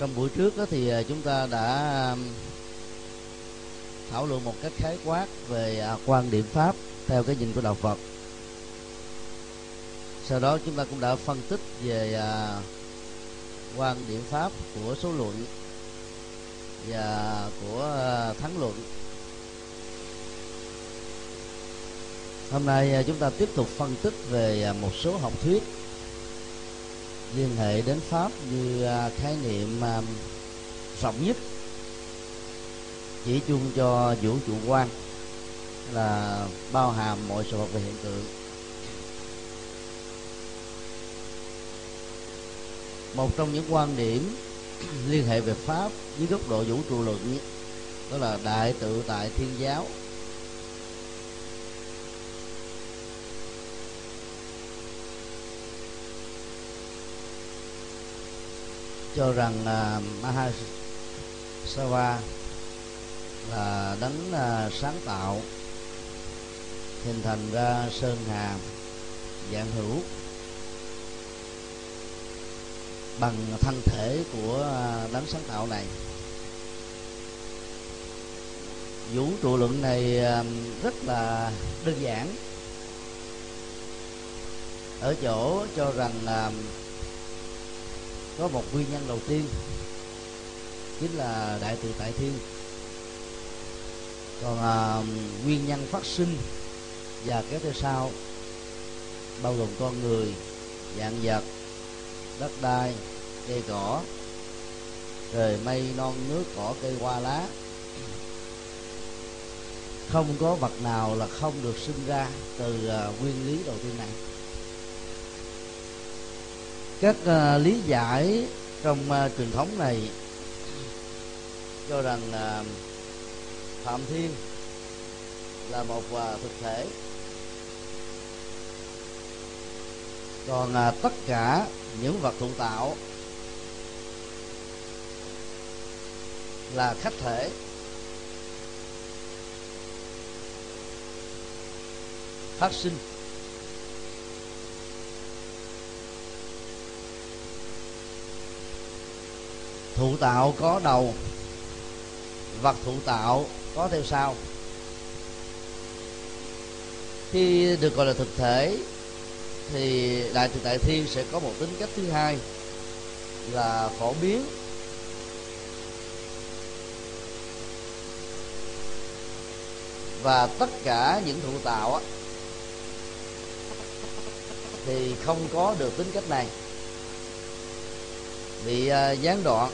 trong buổi trước đó thì à, chúng ta đã thảo luận một cách khái quát về à, quan điểm pháp theo cái nhìn của đạo Phật. Sau đó chúng ta cũng đã phân tích về à, quan điểm pháp của số luận và của thắng luận. Hôm nay chúng ta tiếp tục phân tích về một số học thuyết liên hệ đến pháp như à, khái niệm à, rộng nhất. Chỉ chung cho vũ trụ quan là bao hàm mọi sự vật và hiện tượng. Một trong những quan điểm liên hệ về pháp với góc độ vũ trụ luận đó là đại tự tại thiên giáo. Cho rằng à, uh, Mahasava là đấng uh, sáng tạo hình thành ra sơn hà dạng hữu bằng thân thể của à, đấng sáng tạo này. Vũ trụ luận này rất là đơn giản. Ở chỗ cho rằng có một nguyên nhân đầu tiên chính là đại từ tại thiên. Còn à, nguyên nhân phát sinh và kéo theo sau bao gồm con người dạng vật đất đai cây cỏ trời mây non nước cỏ cây hoa lá. Không có vật nào là không được sinh ra từ à, nguyên lý đầu tiên này các uh, lý giải trong uh, truyền thống này. Cho rằng uh, phạm thiên là một uh, thực thể. Còn uh, tất cả những vật thụ tạo là khách thể. Phát sinh. Thụ tạo có đầu. Vật thụ tạo có theo sau. Khi được gọi là thực thể thì đại thực tại thiên sẽ có một tính cách thứ hai là phổ biến. Và tất cả những thụ tạo á, thì không có được tính cách này. Bị à, gián đoạn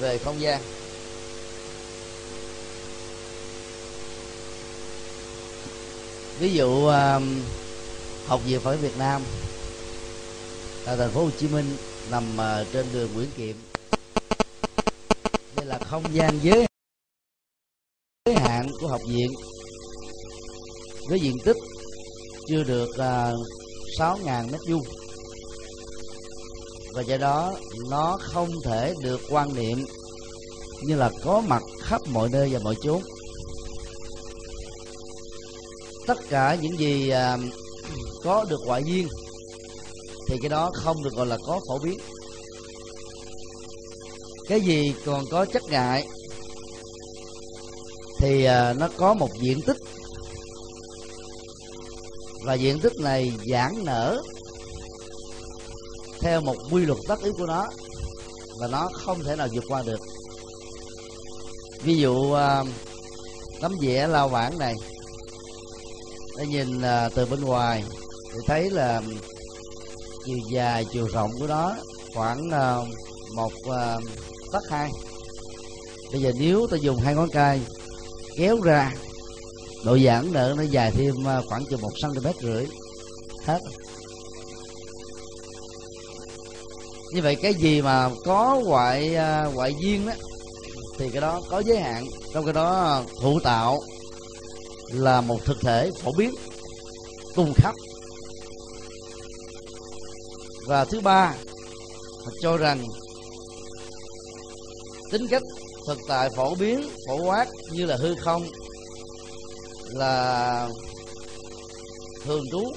về không gian. Ví dụ um, học viện phổi Việt Nam tại thành phố Hồ Chí Minh, nằm ờ, trên đường Nguyễn Kiệm. Đây là không gian giới giới hạn của học viện. Với diện tích chưa được ờ, sáu ngàn mét vuông. Và do đó, nó không thể được quan niệm như là có mặt khắp mọi nơi và mọi chốn. Tất cả những gì à, có được ngoại duyên thì cái đó không được gọi là có phổ biến. Cái gì còn có chất ngại, thì à, nó có một diện tích. Và diện tích này giãn nở theo một quy luật tất yếu của nó, và nó không thể nào vượt qua được ví dụ à, tấm vẽ lao vãng này nó nhìn à, từ bên ngoài thì thấy là chiều dài, chiều rộng của nó khoảng à, một tấc hai. Bây giờ nếu ta dùng hai ngón tay kéo ra độ giãn nữa nó dài thêm khoảng chừng một cm rưỡi, hết. Như vậy cái gì mà có ngoại ngoại duyên đó thì cái đó có giới hạn. Trong cái đó à, thụ tạo là một thực thể phổ biến tung khắp. Và thứ ba cho rằng tính cách thực tại phổ biến, phổ quát như là hư không, là thường trú.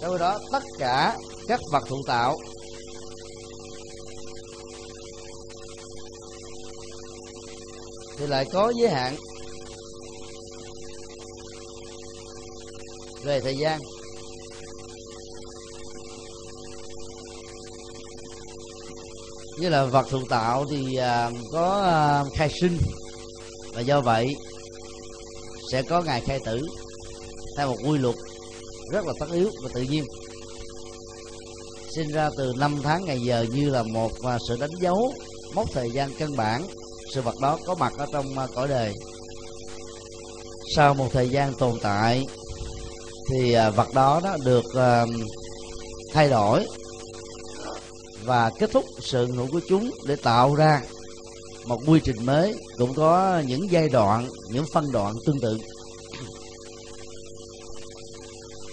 Trong đó, tất cả các vật thụ tạo thì lại có giới hạn. Về thời gian. Như là vật thụ tạo thì à, có à, khai sinh. Và do vậy, sẽ có ngày khai tử theo một quy luật rất là tất yếu và tự nhiên. Sinh ra từ năm tháng ngày giờ như là một à, sự đánh dấu mốc thời gian căn bản sự vật đó có mặt ở trong à, cõi đời. Sau một thời gian tồn tại, thì à, vật đó đó được à, thay đổi và kết thúc sự ngủ của chúng để tạo ra một quy trình mới, cũng có những giai đoạn, những phân đoạn tương tự.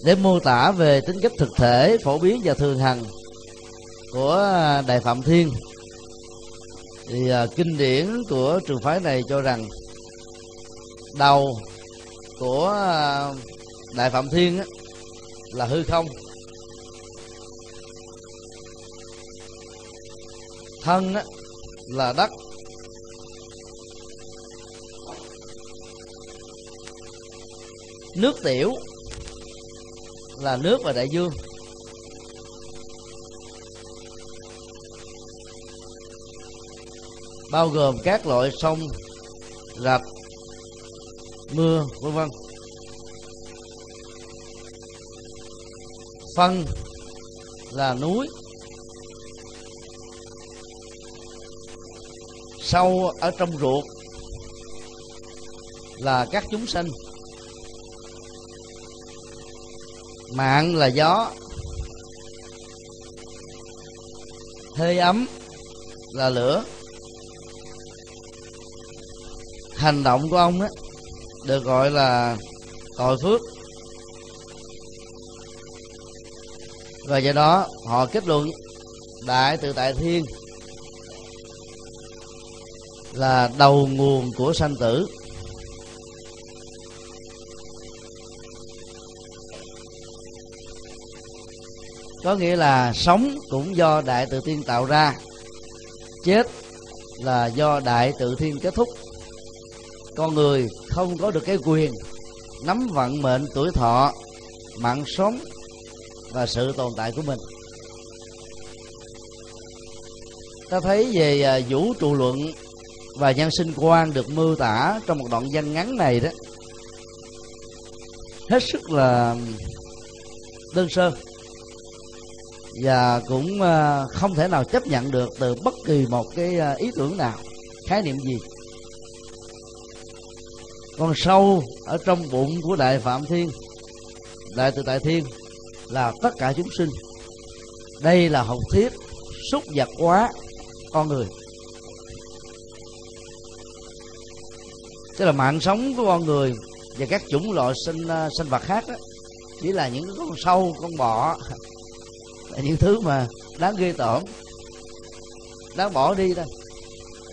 Để mô tả về tính cách thực thể phổ biến và thường hằng của đại phạm thiên thì uh, kinh điển của trường phái này cho rằng đầu của à, đại phạm thiên á, là hư không. Thân á, là đất. Nước tiểu là nước và đại dương. Bao gồm các loại sông rạch mưa, vân vân. Phân là núi. Sâu ở trong ruột là các chúng sinh. Mạng là gió. Hơi ấm là lửa. Hành động của ông á, được gọi là tội phước. Và do đó, họ kết luận đại tự tại thiên là đầu nguồn của sanh tử. Có nghĩa là sống cũng do đại tự thiên tạo ra, chết là do đại tự thiên kết thúc con người không có được cái quyền nắm vận mệnh tuổi thọ, mạng sống và sự tồn tại của mình. Ta thấy về à, vũ trụ luận và nhân sinh quan được mô tả trong một đoạn văn ngắn này đó, hết sức là đơn sơ và cũng à, không thể nào chấp nhận được từ bất kỳ một cái à, ý tưởng nào, khái niệm gì con sâu ở trong bụng của đại phạm thiên. Đại từ đại thiên là tất cả chúng sinh. Đây là học thuyết xúc vật quá con người. Tức là mạng sống của con người và các chủng loại sinh à, sinh vật khác đó chỉ là những con sâu, con bọ. Là những thứ mà đáng ghê tởm, đáng bỏ đi thôi.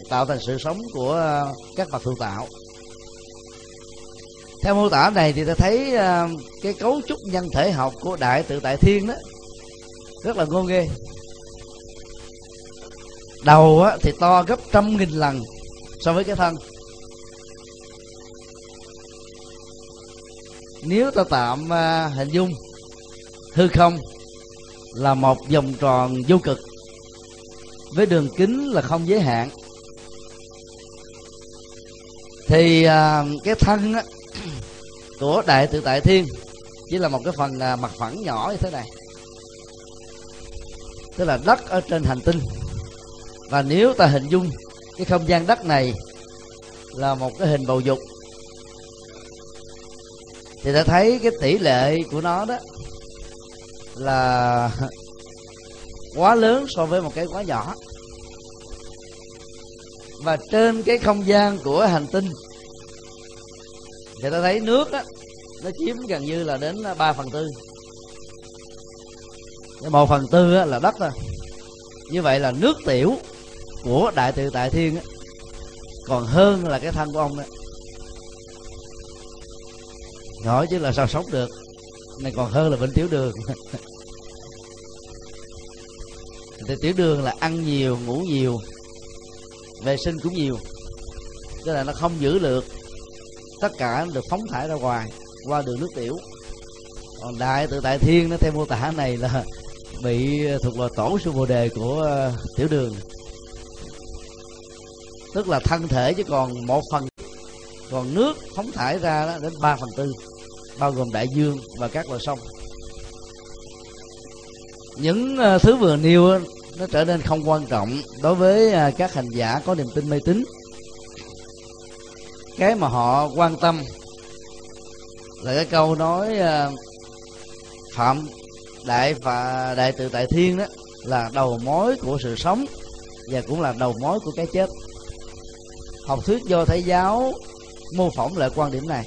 Tạo thành sự sống của à, các vật thụ tạo theo mô tả này thì ta thấy uh, cái cấu trúc nhân thể học của đại tự tại thiên đó rất là ngô ghê. đầu á, thì to gấp trăm nghìn lần so với cái thân nếu ta tạm uh, hình dung hư không là một vòng tròn vô cực với đường kính là không giới hạn thì uh, cái thân á, của đại tự tại thiên. Chỉ là một cái phần à, mặt phẳng nhỏ như thế này. Tức là đất ở trên hành tinh. Và nếu ta hình dung, cái không gian đất này là một cái hình bầu dục, thì ta thấy cái tỷ lệ của nó đó là quá lớn so với một cái quá nhỏ. Và trên cái không gian của hành tinh thì ta thấy nước á nó chiếm gần như là đến ba phần tư. Một phần tư á, là đất thôi. Như vậy là nước tiểu của đại tự tại thiên á, còn hơn là cái thân của ông đó hỏi chứ là sao sống được này còn hơn là bệnh tiểu đường. Thì tiểu đường là ăn nhiều ngủ nhiều vệ sinh cũng nhiều. Tức là nó không giữ được tất cả được phóng thải ra ngoài, qua đường nước tiểu. Còn đại tự tại thiên nó, theo mô tả này là bị ờ, thuộc loại tổ sư bồ đề của ờ, tiểu đường. Tức là thân thể chứ còn một phần, còn nước phóng thải ra đó đến 3 phần tư, bao gồm đại dương và các loại sông. Những ờ, thứ vừa nêu nó trở nên không quan trọng đối với các hành giả có niềm tin mê tín cái mà họ quan tâm là cái câu nói ờ, phạm đại và đại tự tại thiên đó là đầu mối của sự sống và cũng là đầu mối của cái chết. Học thuyết do thái giáo mô phỏng lại quan điểm này.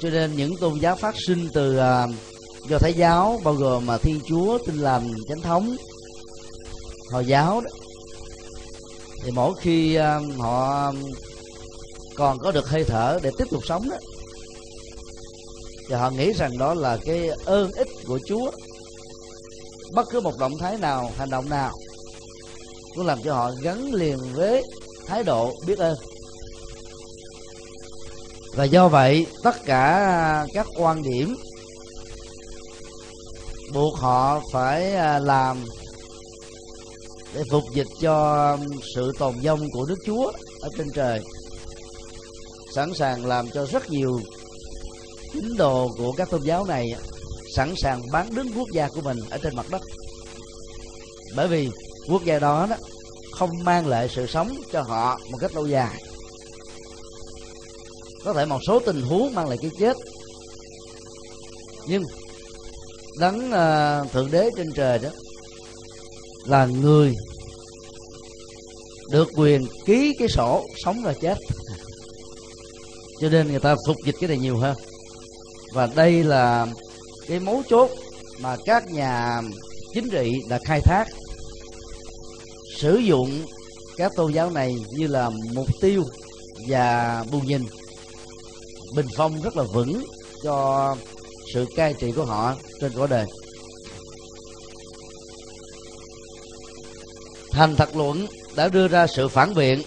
Cho nên những tôn giáo phát sinh từ ờ, do thái giáo bao gồm mà thiên chúa, tin lành, chánh thống, hồi giáo đó thì mỗi khi um, họ um, còn có được hơi thở để tiếp tục sống đó và họ nghĩ rằng đó là cái ơn ích của chúa. Bất cứ một động thái nào, hành động nào, cũng làm cho họ gắn liền với thái độ biết ơn. Và do vậy, tất cả các quan điểm buộc họ phải à, làm để phục dịch cho um, sự tồn vong của Đức Chúa ở trên trời. Sẵn sàng làm cho rất nhiều tín đồ của các tôn giáo này sẵn sàng bán đứng quốc gia của mình ở trên mặt đất. Bởi vì quốc gia đó đó không mang lại sự sống cho họ một cách lâu dài. Có thể một số tình huống mang lại cái chết. Nhưng đấng uh, thượng đế trên trời đó là người được quyền ký cái sổ sống và chết. Cho nên người ta phục dịch cái này nhiều hơn. Và đây là cái mấu chốt mà các nhà chính trị đã khai thác. Sử dụng các tôn giáo này như là mục tiêu và bù nhìn. Bình phong rất là vững cho sự cai trị của họ trên cõi đời. Thành thật luận đã đưa ra sự phản biện.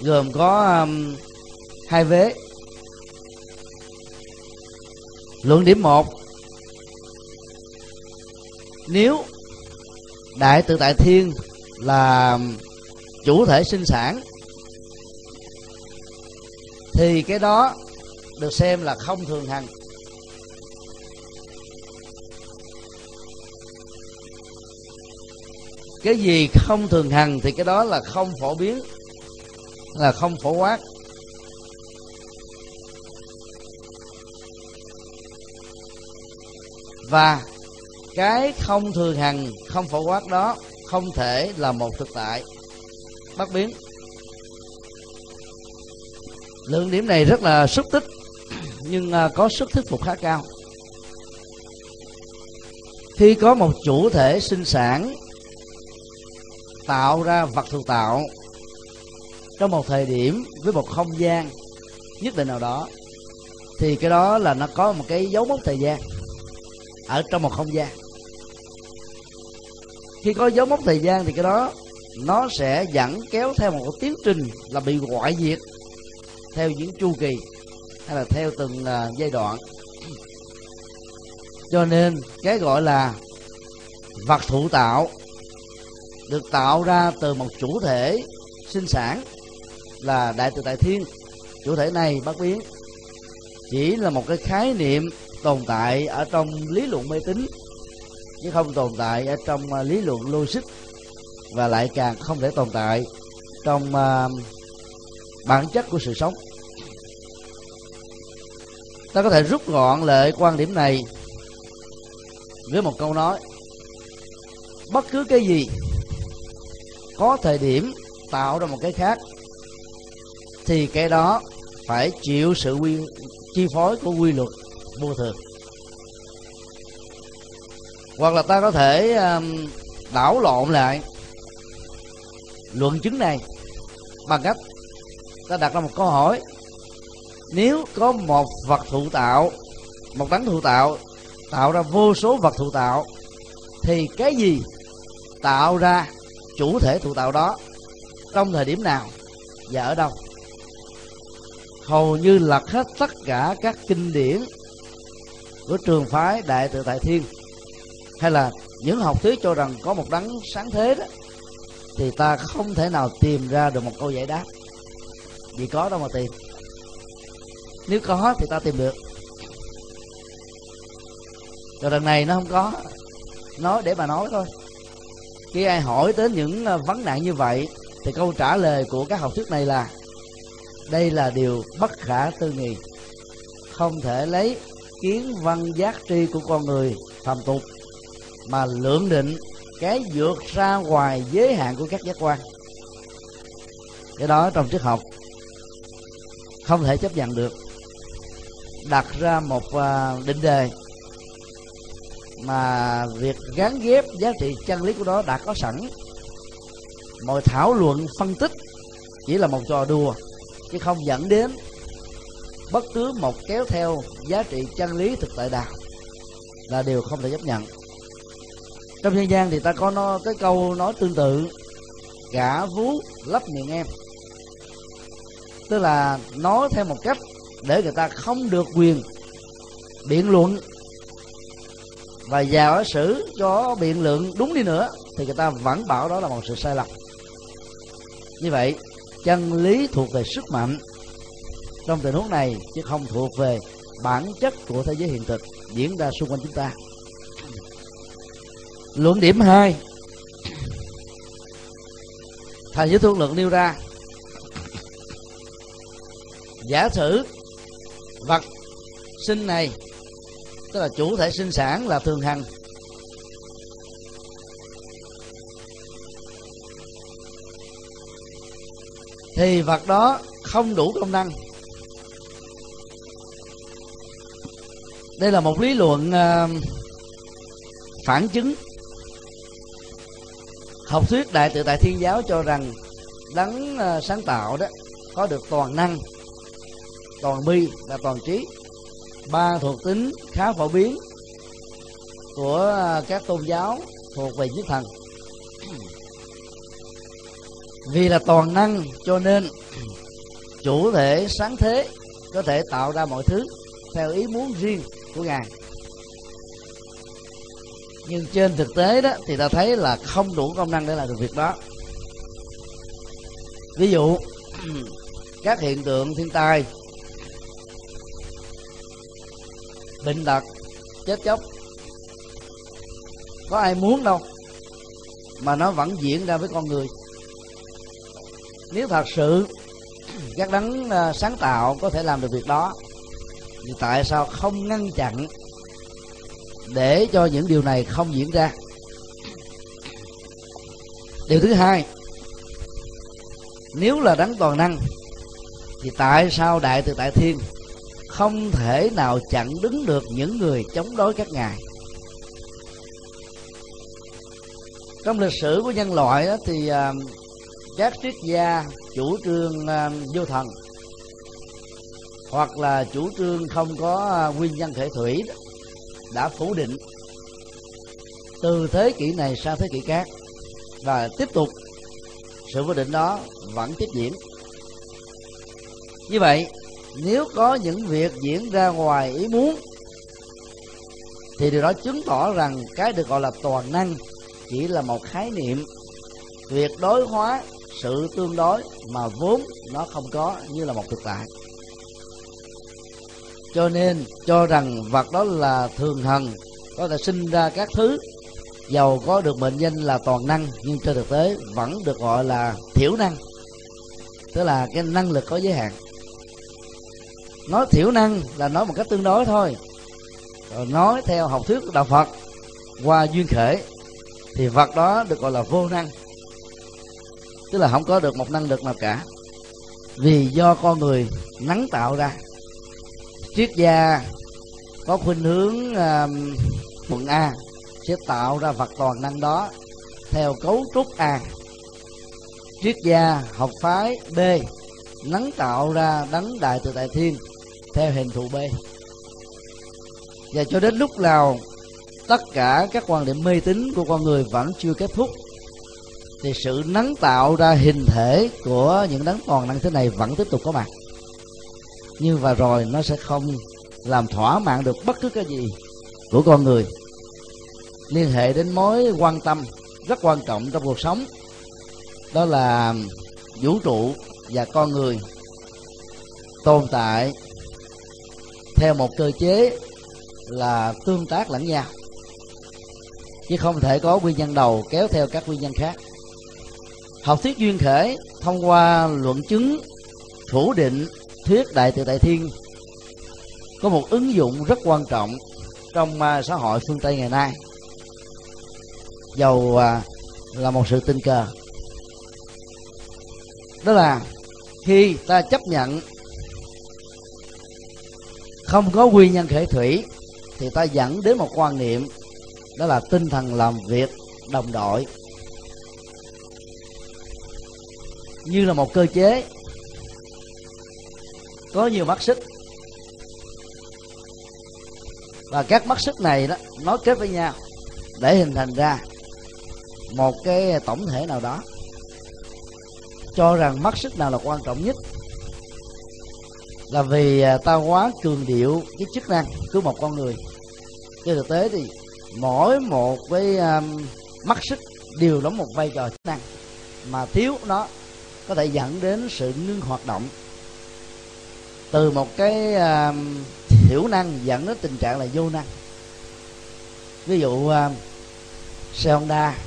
Gồm có um, hai vế. Luận điểm một. Nếu đại tự tại thiên là um, chủ thể sinh sản thì cái đó được xem là không thường hằng. Cái gì không thường hằng thì cái đó là không phổ biến, là không phổ quát. Và cái không thường hằng, không phổ quát đó không thể là một thực tại. Bất biến. Lượng điểm này rất là xúc tích, nhưng à, có sức thuyết phục khá cao. Khi có một chủ thể sinh sản tạo ra vật thực tạo. Trong một thời điểm với một không gian nhất định nào đó thì cái đó là nó có một cái dấu mốc thời gian ở trong một không gian. Khi có dấu mốc thời gian thì cái đó nó sẽ dẫn kéo theo một tiến trình là bị ngoại diệt theo những chu kỳ hay là theo từng uh, giai đoạn. Cho nên cái gọi là vật thụ tạo được tạo ra từ một chủ thể sinh sản là đại từ đại thiên. Chủ thể này bất biến chỉ là một cái khái niệm tồn tại ở trong lý luận mê tín chứ không tồn tại ở trong à, lý luận logic và lại càng không thể tồn tại trong uh, bản chất của sự sống. Ta có thể rút gọn lại quan điểm này với một câu nói bất cứ cái gì có thời điểm tạo ra một cái khác thì cái đó phải chịu sự quy chi phối của quy luật vô thường. Hoặc là ta có thể um, đảo lộn lại luận chứng này bằng cách ta đặt ra một câu hỏi. Nếu có một vật thụ tạo một đấng thụ tạo tạo ra vô số vật thụ tạo thì cái gì tạo ra chủ thể thụ tạo đó, trong thời điểm nào và ở đâu. Hầu như lật hết tất cả các kinh điển của trường phái đại tự tại thiên, hay là những học thuyết cho rằng có một đấng sáng thế đó, thì ta không thể nào tìm ra được một câu giải đáp. Vì có đâu mà tìm. Nếu có thì ta tìm được. Rồi lần này nó không có. Nói để mà nói thôi khi ai hỏi đến những ờ, vấn nạn như vậy, thì câu trả lời của các học thuyết này là, đây là điều bất khả tư nghị. Không thể lấy kiến văn giác tri của con người phàm tục, mà lượng định cái vượt ra ngoài giới hạn của các giác quan. Cái đó trong triết học không thể chấp nhận được. Đặt ra một ờ, định đề mà việc gắn ghép giá trị chân lý của nó đã có sẵn. Mọi thảo luận phân tích chỉ là một trò đùa, chứ không dẫn đến bất cứ một kéo theo giá trị chân lý thực tại nào là điều không thể chấp nhận. Trong nhân gian thì ta có nó, cái câu nói tương tự, gã vú lấp miệng em. Tức là nói theo một cách để người ta không được quyền biện luận và giả sử cho biện lượng đúng đi nữa, thì người ta vẫn bảo đó là một sự sai lầm. Như vậy, chân lý thuộc về sức mạnh. Trong tình huống này, chứ không thuộc về bản chất của thế giới hiện thực, diễn ra xung quanh chúng ta. Luận điểm 2 thầy giới thương lượng nêu ra, giả sử vật sinh này tức là chủ thể sinh sản là thường hằng. Thì vật đó không đủ công năng. Đây là một lý luận ờ, phản chứng. Học thuyết đại tự tại thiên giáo cho rằng đấng ờ, sáng tạo đó có được toàn năng, toàn bi và toàn trí ba thuộc tính khá phổ biến của à, các tôn giáo thuộc về nhất thần. Vì là toàn năng cho nên chủ thể sáng thế có thể tạo ra mọi thứ theo ý muốn riêng của ngài. Nhưng trên thực tế đó thì ta thấy là không đủ công năng để làm được việc đó. Ví dụ, các hiện tượng thiên tai bệnh tật chết chóc. Có ai muốn đâu, mà nó vẫn diễn ra với con người. Nếu thật sự các đấng à, sáng tạo có thể làm được việc đó, thì tại sao không ngăn chặn để cho những điều này không diễn ra? Điều thứ hai, nếu là đấng toàn năng, thì tại sao đại từ tại thiên không thể nào chặn đứng được những người chống đối các ngài. Trong lịch sử của nhân loại đó, thì à, các triết gia chủ trương à, vô thần hoặc là chủ trương không có à, nguyên nhân thể thủy đó, đã phủ định từ thế kỷ này sang thế kỷ khác và tiếp tục sự phủ định đó vẫn tiếp diễn. Như vậy nếu có những việc diễn ra ngoài ý muốn, thì điều đó chứng tỏ rằng cái được gọi là toàn năng chỉ là một khái niệm. Tuyệt đối hóa sự tương đối mà vốn nó không có như là một thực tại. Cho nên cho rằng vật đó là thường hằng, có thể sinh ra các thứ, giàu có được mệnh danh là toàn năng, nhưng trên thực tế vẫn được gọi là thiểu năng. Tức là cái năng lực có giới hạn nói thiểu năng là nói một cách tương đối thôi. Rồi nói theo học thuyết của đạo phật qua duyên khể thì vật đó được gọi là vô năng. Tức là không có được một năng lực nào cả. Vì do con người nắng tạo ra. Triết gia có khuynh hướng uh, quận a sẽ tạo ra vật toàn năng đó theo cấu trúc a. Triết gia học phái b nắng tạo ra đấng đại từ đại thiên theo hình thù b. Và cho đến lúc nào tất cả các quan điểm mê tín của con người vẫn chưa kết thúc, thì sự nắng tạo ra hình thể của những đấng toàn năng thế này vẫn tiếp tục có mặt. Như và rồi, nó sẽ không làm thỏa mãn được bất cứ cái gì của con người. Liên hệ đến mối quan tâm rất quan trọng trong cuộc sống, đó là vũ trụ và con người tồn tại theo một cơ chế là tương tác lẫn nhau, chứ không thể có nguyên nhân đầu kéo theo các nguyên nhân khác. Học thuyết duyên khởi thông qua luận chứng phủ định, thuyết đại từ đại thiên có một ứng dụng rất quan trọng trong à, xã hội phương tây ngày nay. Dầu à, là một sự tình cờ. Đó là khi ta chấp nhận không có nguyên nhân khởi thủy, thì ta dẫn đến một quan niệm, đó là tinh thần làm việc đồng đội. Như là một cơ chế, có nhiều mắt xích. Và các mắt xích này đó, nối kết với nhau, để hình thành ra một cái tổng thể nào đó. Cho rằng mắt xích nào là quan trọng nhất là vì à, ta quá cường điệu cái chức năng cứu một con người. Trên thực tế thì mỗi một cái um, mắt xích đều đóng một vai trò chức năng mà thiếu nó có thể dẫn đến sự ngưng hoạt động. Từ một cái um, thiểu năng dẫn đến tình trạng là vô năng. Ví dụ um, xe honda.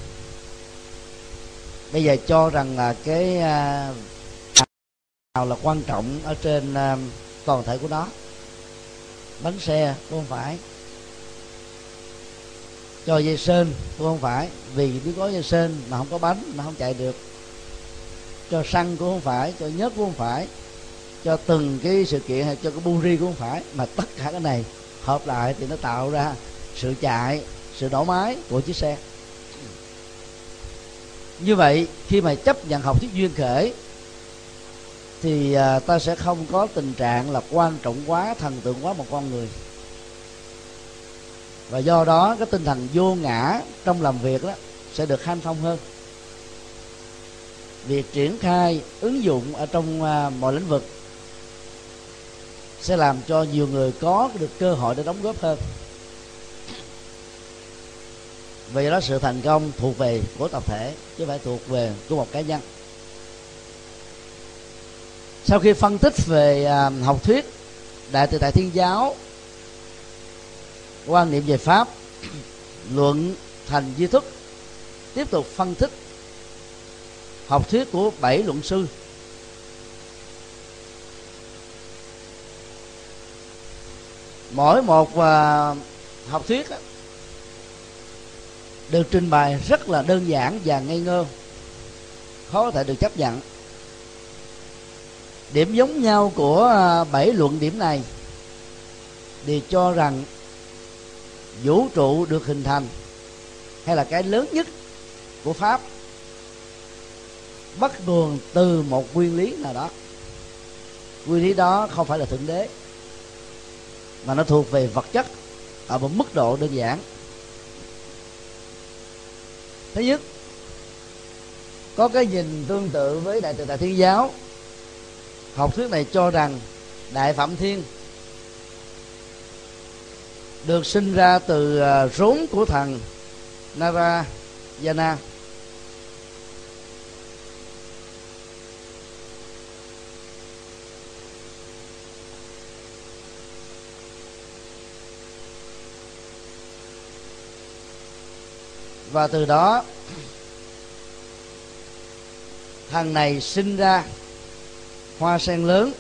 Bây giờ cho rằng là cái uh, nào là quan trọng ở trên uh, toàn thể của nó? Bánh xe cũng không phải? Cho dây sơn cũng không phải? Vì nếu có dây sơn mà không có bánh nó không chạy được. Cho xăng cũng không phải cho nhớt cũng không phải. Cho từng cái sự kiện hay cho cái bu ri cũng không phải. Mà tất cả cái này hợp lại thì nó tạo ra sự chạy sự đổ máy của chiếc xe. Như vậy khi mà chấp nhận học thuyết duyên khởi thì à, ta sẽ không có tình trạng là quan trọng quá, thần tượng quá một con người. Và do đó, cái tinh thần vô ngã trong làm việc đó sẽ được hanh thông hơn. Việc triển khai ứng dụng ở trong à, mọi lĩnh vực sẽ làm cho nhiều người có được cơ hội để đóng góp hơn. Vì đó sự thành công thuộc về của tập thể chứ phải thuộc về của một cá nhân sau khi phân tích về à, học thuyết, đại từ tại thiên giáo, quan niệm về pháp, luận thành di thức, tiếp tục phân tích học thuyết của bảy luận sư. Mỗi một à, học thuyết được trình bày rất là đơn giản và ngây ngơ khó có thể được chấp nhận điểm giống nhau của à, bảy luận điểm này thì cho rằng vũ trụ được hình thành hay là cái lớn nhất của pháp bắt nguồn từ một nguyên lý nào đó. Nguyên lý đó không phải là thượng đế, mà nó thuộc về vật chất ở một mức độ đơn giản. Thứ nhất, có cái nhìn tương tự với đại từ tại thiên giáo học thuyết này cho rằng đại phạm thiên được sinh ra từ à, rốn của thần Narayana. Và từ đó, thằng này sinh ra hoa sen lớn.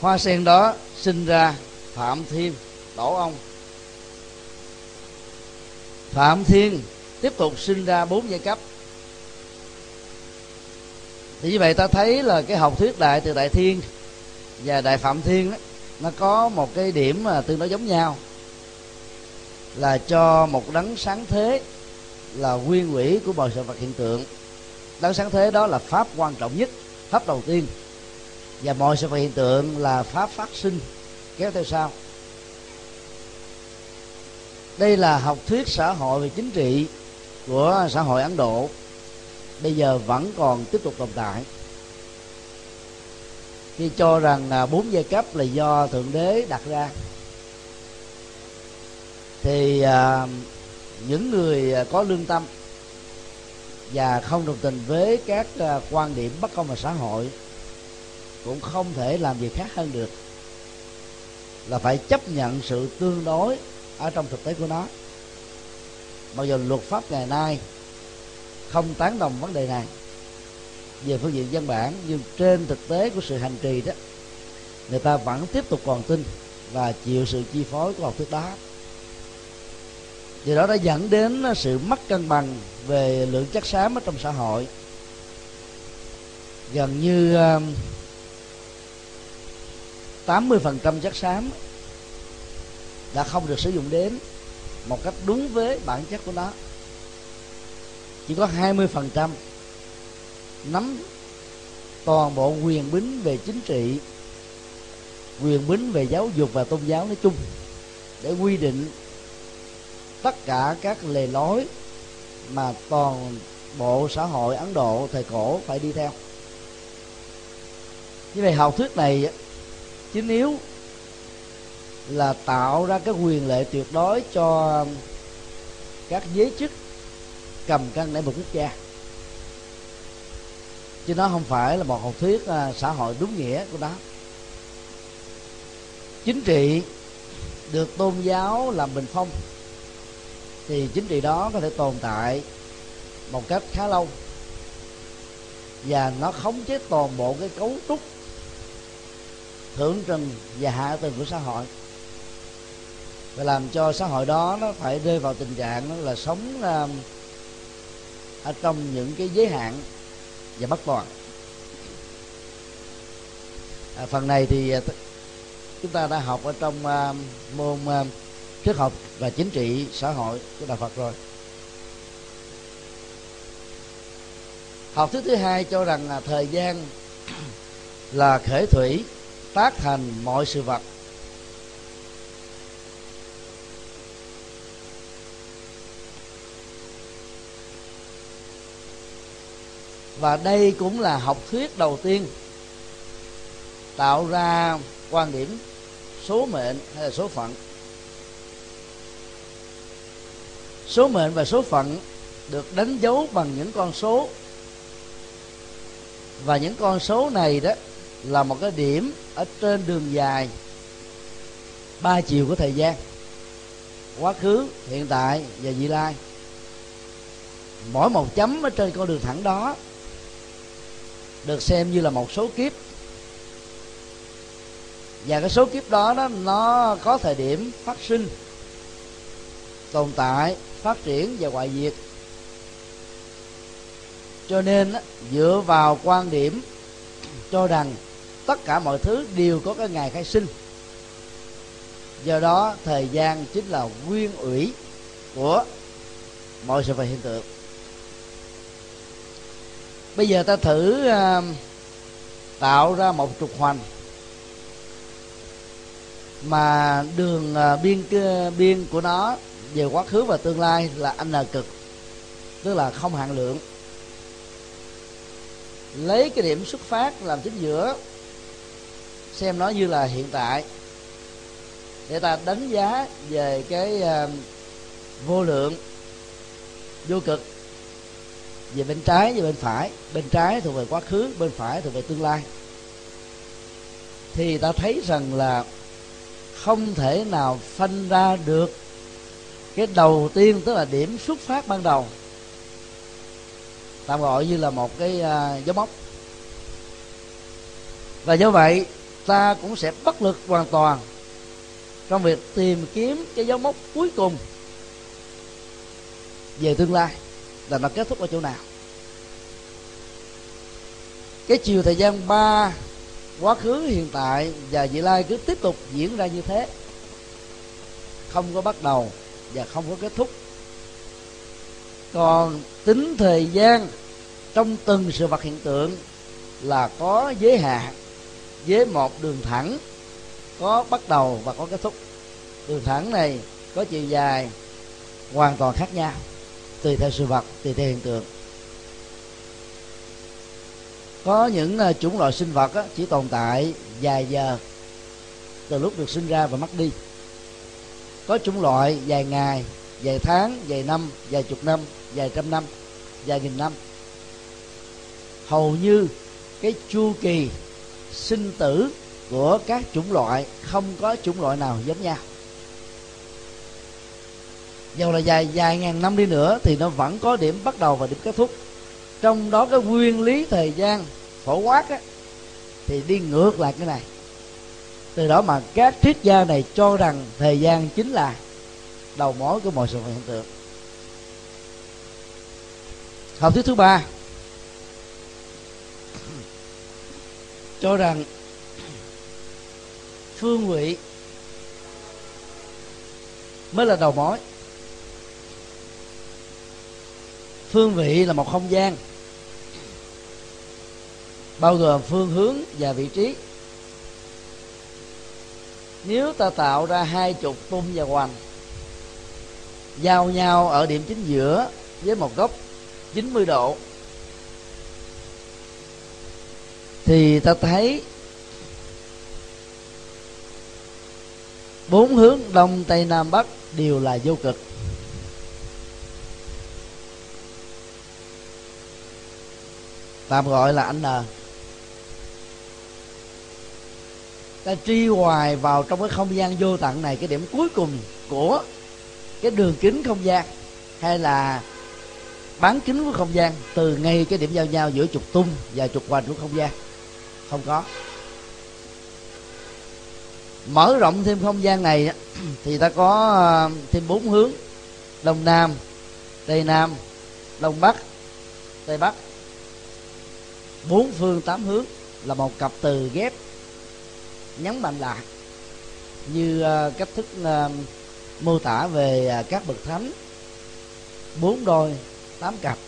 Hoa sen đó sinh ra phạm thiên tổ ông. Phạm thiên tiếp tục sinh ra bốn giai cấp. Thì như vậy ta thấy là cái học thuyết đại từ đại thiên và đại phạm thiên đó, nó có một cái điểm mà tương đối giống nhau là cho một đấng sáng thế là nguyên quỷ của mọi sự vật hiện tượng. Đáng sáng thế đó là pháp quan trọng nhất, pháp đầu tiên. Và mọi sự vật hiện tượng là pháp phát sinh. Kéo theo sau. Đây là học thuyết xã hội về chính trị của xã hội ấn độ. Bây giờ vẫn còn tiếp tục tồn tại. Khi cho rằng là bốn giai cấp là do thượng đế đặt ra, thì à, những người à, có lương tâm và không đồng tình với các à, quan điểm bất công và xã hội cũng không thể làm gì khác hơn được, là phải chấp nhận sự tương đối ở trong thực tế của nó. Mặc dù luật pháp ngày nay không tán đồng vấn đề này về phương diện văn bản, nhưng trên thực tế của sự hành trì đó, người ta vẫn tiếp tục còn tin và chịu sự chi phối của học thuyết đó điều đó đã dẫn đến sự mất cân bằng về lượng chất xám ở trong xã hội. Gần như um, 80% chất xám đã không được sử dụng đến một cách đúng với bản chất của nó. Chỉ có 20% nắm toàn bộ quyền bính về chính trị, quyền bính về giáo dục và tôn giáo nói chung để quy định tất cả các lề lối mà toàn bộ xã hội ấn độ thời cổ phải đi theo. Như vậy học thuyết này chính yếu là tạo ra cái quyền lệ tuyệt đối cho các giới chức cầm cân để một quốc gia, chứ nó không phải là một học thuyết à, xã hội đúng nghĩa của nó. Chính trị được tôn giáo làm bình phong thì chính trị đó có thể tồn tại một cách khá lâu. Và nó khống chế toàn bộ cái cấu trúc thượng trần và hạ tầng của xã hội. Và làm cho xã hội đó nó phải rơi vào tình trạng là sống uh, ở trong những cái giới hạn và bất toàn. À, phần này thì à, chúng ta đã học ở trong uh, môn uh, triết học và chính trị, xã hội của đạo Phật rồi. Học thứ thứ hai cho rằng là thời gian là khởi thủy, tác thành mọi sự vật. Và đây cũng là học thuyết đầu tiên tạo ra quan điểm số mệnh hay là số phận số mệnh và số phận được đánh dấu bằng những con số. Và những con số này đó là một cái điểm ở trên đường dài ba chiều của thời gian quá khứ hiện tại và vị lai. Mỗi một chấm ở trên con đường thẳng đó được xem như là một số kiếp. Và cái số kiếp đó, đó nó có thời điểm phát sinh tồn tại phát triển và ngoại diệt. Cho nên dựa vào quan điểm cho rằng tất cả mọi thứ đều có cái ngày khai sinh. Do đó thời gian chính là nguyên ủy của mọi sự vật hiện tượng. Bây giờ ta thử uh, tạo ra một trục hoành mà đường uh, biên à, biên của nó về quá khứ và tương lai là n cực tức là không hạn lượng. Lấy cái điểm xuất phát làm chính giữa xem nó như là hiện tại để ta đánh giá về cái uh, vô lượng vô cực về bên trái và bên phải. Bên trái thuộc về quá khứ bên phải thuộc về tương lai. Thì ta thấy rằng là không thể nào phân ra được cái đầu tiên tức là điểm xuất phát ban đầu. Tạm gọi như là một cái à, dấu mốc. Và do vậy ta cũng sẽ bất lực hoàn toàn trong việc tìm kiếm cái dấu mốc cuối cùng về tương lai là nó kết thúc ở chỗ nào. Cái chiều thời gian ba quá khứ hiện tại và vị lai cứ tiếp tục diễn ra như thế không có bắt đầu và không có kết thúc. Còn tính thời gian trong từng sự vật hiện tượng là có giới hạn với một đường thẳng có bắt đầu và có kết thúc. Đường thẳng này có chiều dài hoàn toàn khác nhau, tùy theo sự vật, tùy theo hiện tượng. Có những à, chủng loại sinh vật chỉ tồn tại vài giờ từ lúc được sinh ra và mất đi có chủng loại vài ngày vài tháng vài năm vài chục năm vài trăm năm vài nghìn năm. Hầu như cái chu kỳ sinh tử của các chủng loại không có chủng loại nào giống nhau. Dầu là dài dài ngàn năm đi nữa thì nó vẫn có điểm bắt đầu và điểm kết thúc. Trong đó cái nguyên lý thời gian phổ quát á, thì đi ngược lại cái này từ đó mà các triết gia này cho rằng thời gian chính là đầu mối của mọi sự hiện tượng. Học thuyết thứ ba. Cho rằng phương vị mới là đầu mối. Phương vị là một không gian, bao gồm phương hướng và vị trí nếu ta tạo ra hai chục tung và hoành, giao nhau ở điểm chính giữa với một góc 90 độ, thì ta thấy bốn hướng đông tây nam bắc đều là vô cực. Tạm gọi là anh n ta truy hoài vào trong cái không gian vô tận này, cái điểm cuối cùng của cái đường kính không gian, hay là bán kính của không gian, từ ngay cái điểm giao nhau giữa trục tung và trục hoành của không gian. Không có. Mở rộng thêm không gian này thì ta có ờ, thêm bốn hướng. Đông nam, tây nam, đông bắc, tây bắc. Bốn phương tám hướng là một cặp từ ghép nhấn mạnh lại như ờ, cách thức ờ, mô tả về ờ, các bậc thánh, bốn đôi, tám cặp.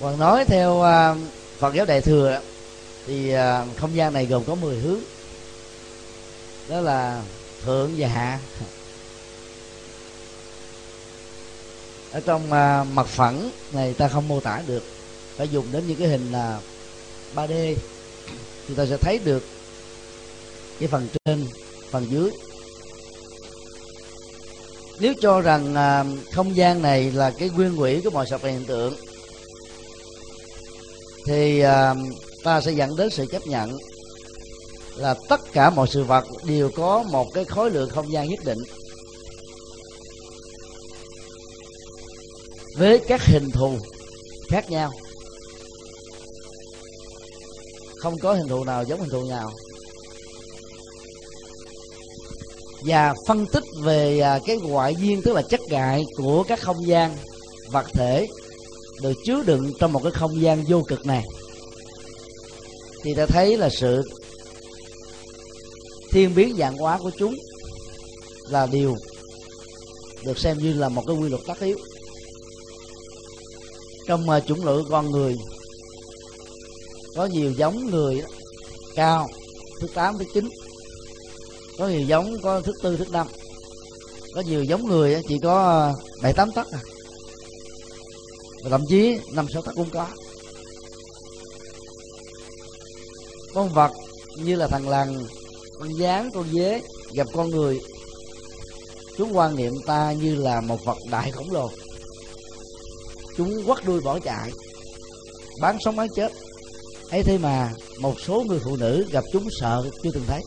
Còn nói theo Phật giáo Đại thừa thì không gian này gồm có 10 hướng. Đó là thượng và hạ. Ở trong mặt phẳng này ta không mô tả được. Phải dùng đến những cái hình là 3D chúng ta sẽ thấy được cái phần trên phần dưới. Nếu cho rằng à, không gian này là cái nguyên quỷ của mọi sự hiện tượng thì à, ta sẽ dẫn đến sự chấp nhận là tất cả mọi sự vật đều có một cái khối lượng không gian nhất định. Với các hình thù khác nhau không có hình thù nào giống hình thù nào. Và phân tích về à, cái ngoại duyên, tức là chất ngại của các không gian vật thể được chứa đựng trong một cái không gian vô cực này, thì ta thấy là sự thiên biến dạng hóa của chúng là điều được xem như là một cái quy luật tất yếu. Trong à, chủng loại con người có nhiều giống người đó, cao thứ tám thứ chín. Có nhiều giống có thứ tư thứ năm. Có nhiều giống người chỉ có ờ, bảy tám tấc à. Và thậm chí năm sáu tấc cũng có. Con vật như là thằng lằn con gián con dế gặp con người. Chúng quan niệm ta như là một vật đại khổng lồ. Chúng quắt đuôi bỏ chạy bán sống bán chết ấy thế mà một số người phụ nữ gặp chúng sợ chưa từng thấy.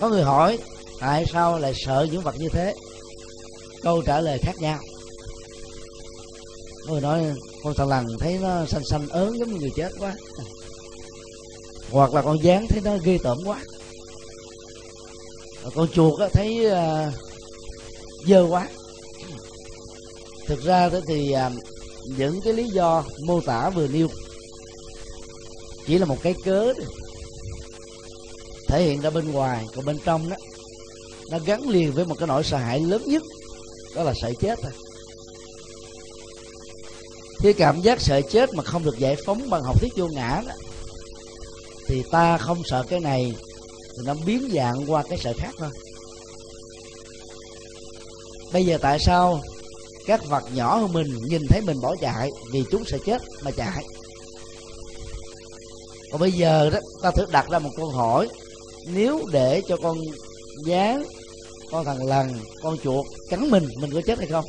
Có người hỏi, tại sao lại sợ những vật như thế? Câu trả lời khác nhau. Có người nói, con thằng lằn thấy nó xanh xanh ớn giống như người chết quá. Hoặc là con dán thấy nó ghê tởm quá. Con chuột thấy ờ, dơ quá. Thực ra thì à, những cái lý do mô tả vừa nêu. Chỉ là một cái cớ thể hiện ra bên ngoài, còn bên trong đó, nó gắn liền với một cái nỗi sợ hãi lớn nhất, đó là sợ chết thôi. Khi cảm giác sợ chết mà không được giải phóng bằng học thuyết vô ngã đó, thì ta không sợ cái này, thì nó biến dạng qua cái sợ khác thôi. Bây giờ tại sao các vật nhỏ hơn mình, nhìn thấy mình bỏ chạy vì chúng sẽ chết mà chạy. Còn bây giờ đó, ta thử đặt ra một câu hỏi. Nếu để cho con gián con thằng lằn, con chuột cắn mình mình có chết hay không?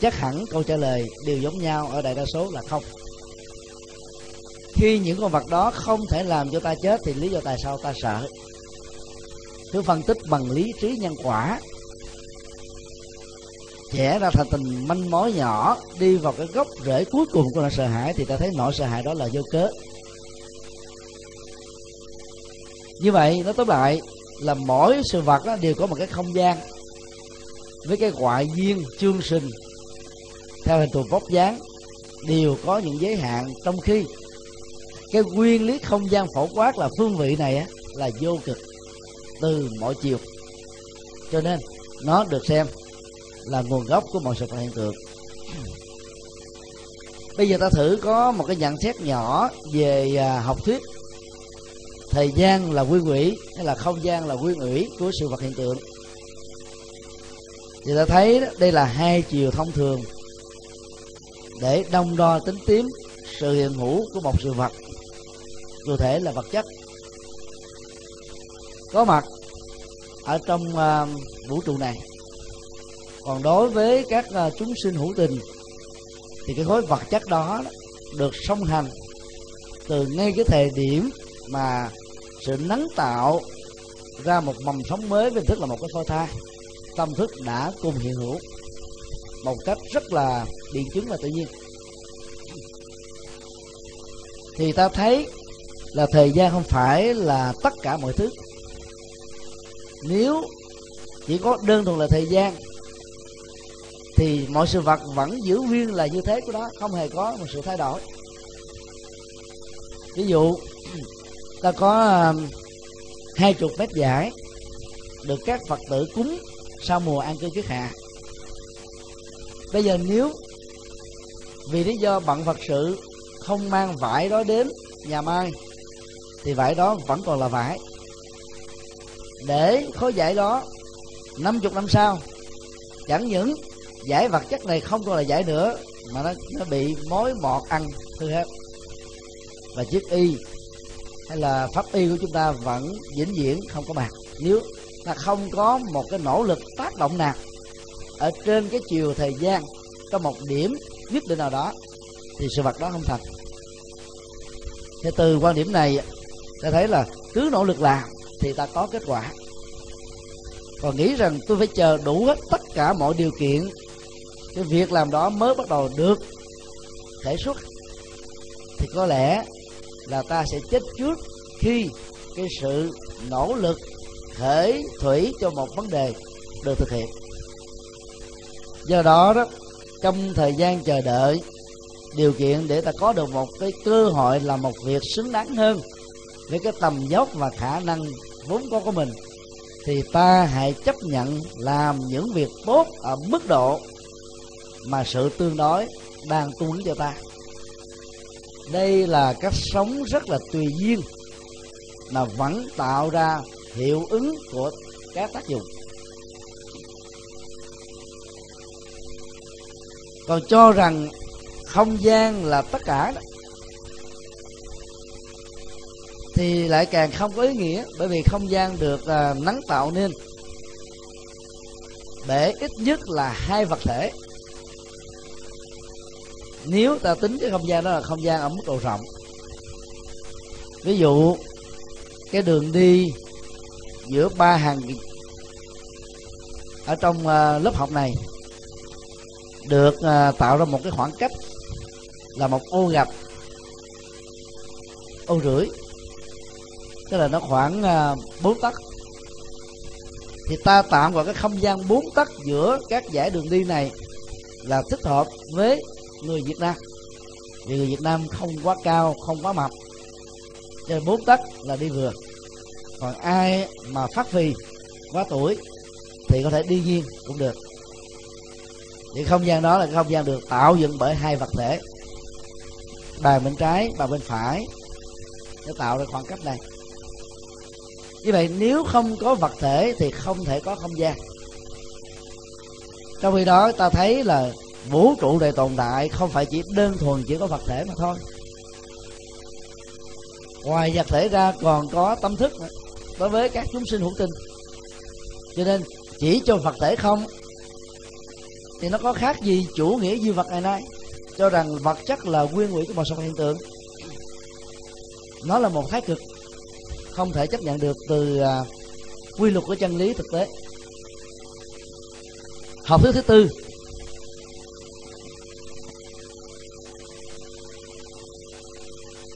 Chắc hẳn câu trả lời đều giống nhau ở đại đa số là không. Khi những con vật đó không thể làm cho ta chết thì lý do tại sao ta sợ? Cứ phân tích bằng lý trí nhân quả chẻ ra thành tình manh mối nhỏ đi vào cái gốc rễ cuối cùng của nỗi sợ hãi thì ta thấy nỗi sợ hãi đó là vô cớ. Như vậy nó tóm lại là mỗi sự vật đó đều có một cái không gian với cái ngoại duyên chương sinh theo hình thù vóc dáng đều có những giới hạn. Trong khi cái nguyên lý không gian phổ quát là phương vị này á, là vô cực từ mọi chiều. Cho nên nó được xem là nguồn gốc của mọi sự vật hiện tượng. Bây giờ ta thử có một cái nhận xét nhỏ về à, học thuyết. Thời gian là quy ủy hay là không gian là quy ủy của sự vật hiện tượng? Thì ta thấy đây là hai chiều thông thường để đông đo tính tím sự hiện hữu của một sự vật cụ thể là vật chất. Có mặt ở trong uh, vũ trụ này còn đối với các uh, chúng sinh hữu tình thì cái khối vật chất đó được song hành từ ngay cái thời điểm mà sự nắng tạo ra một mầm sống mới với thức là một cái phôi thai tâm thức đã cùng hiện hữu một cách rất là biện chứng và tự nhiên. Thì ta thấy là thời gian không phải là tất cả mọi thứ. Nếu chỉ có đơn thuần là thời gian thì mọi sự vật vẫn giữ nguyên là như thế của đó, không hề có một sự thay đổi. Ví dụ, ta có um, hai chục mét giải được các phật tử cúng sau mùa an cư kiết hạ. Bây giờ nếu vì lý do bận phật sự không mang vải đó đến nhà mai, thì vải đó vẫn còn là vải. Để khối vải đó 50 năm sau, chẳng những giải vật chất này không còn là giải nữa, mà nó nó bị mối mọt ăn, hư hết. Và chiếc y hay là pháp y của chúng ta vẫn vĩnh viễn không có mặt nếu ta không có một cái nỗ lực tác động nào ở trên cái chiều thời gian, có một điểm nhất định nào đó, thì sự vật đó không thành. Thì từ quan điểm này, ta thấy là cứ nỗ lực làm thì ta có kết quả. Còn nghĩ rằng tôi phải chờ đủ hết tất cả mọi điều kiện cái việc làm đó mới bắt đầu được thể xuất. Thì có lẽ là ta sẽ chết trước khi cái sự nỗ lực khởi thủy cho một vấn đề được thực hiện. Do đó đó, trong thời gian chờ đợi, điều kiện để ta có được một cái cơ hội làm một việc xứng đáng hơn với cái tầm dốc và khả năng vốn có của mình, thì ta hãy chấp nhận làm những việc tốt ở mức độ mà sự tương đối đang cung ứng cho ta. Đây là cách sống rất là tùy duyên, mà vẫn tạo ra hiệu ứng của các tác dụng. Còn cho rằng không gian là tất cả đó, thì lại càng không có ý nghĩa, bởi vì không gian được à, nắng tạo nên. Để ít nhất là hai vật thể nếu ta tính cái không gian đó là không gian ở mức độ rộng. Ví dụ, cái đường đi giữa ba hàng ở trong à, lớp học này được à, tạo ra một cái khoảng cách là một ô gạch, ô rưỡi. Tức là nó khoảng à, bốn tấc. Thì ta tạm gọi cái không gian bốn tấc giữa các giải đường đi này là thích hợp với người Việt Nam. Vì người Việt Nam không quá cao, không quá mập. Cho nên bốn tấc là đi vừa. Còn ai mà phát phì quá tuổi thì có thể đi nghiêng cũng được. Thì không gian đó là không gian được tạo dựng bởi hai vật thể. Bàn bên trái và bên phải để tạo ra khoảng cách này. Như vậy nếu không có vật thể thì không thể có không gian. Trong khi đó ta thấy là vũ trụ này tồn tại không phải chỉ đơn thuần chỉ có vật thể mà thôi. Ngoài vật thể ra còn có tâm thức đối với các chúng sinh hữu tình. cho nên chỉ cho vật thể không thì nó có khác gì chủ nghĩa duy vật ngày nay. Cho rằng vật chất là nguyên hủy của một số hiện tượng. Nó là một thái cực, không thể chấp nhận được từ à, quy luật của chân lý thực tế. Học thuyết thứ tư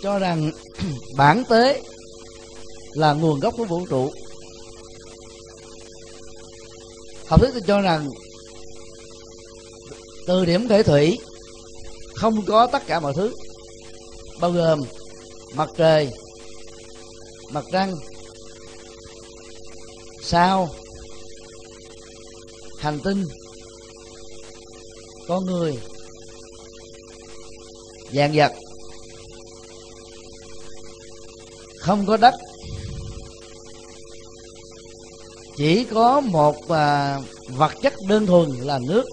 cho rằng bản tế là nguồn gốc của vũ trụ. Học thuyết cho rằng từ điểm thể thủy không có tất cả mọi thứ, bao gồm mặt trời, mặt trăng, sao, hành tinh, con người dạng vật. Không có đất. Chỉ có một à, vật chất đơn thuần là nước.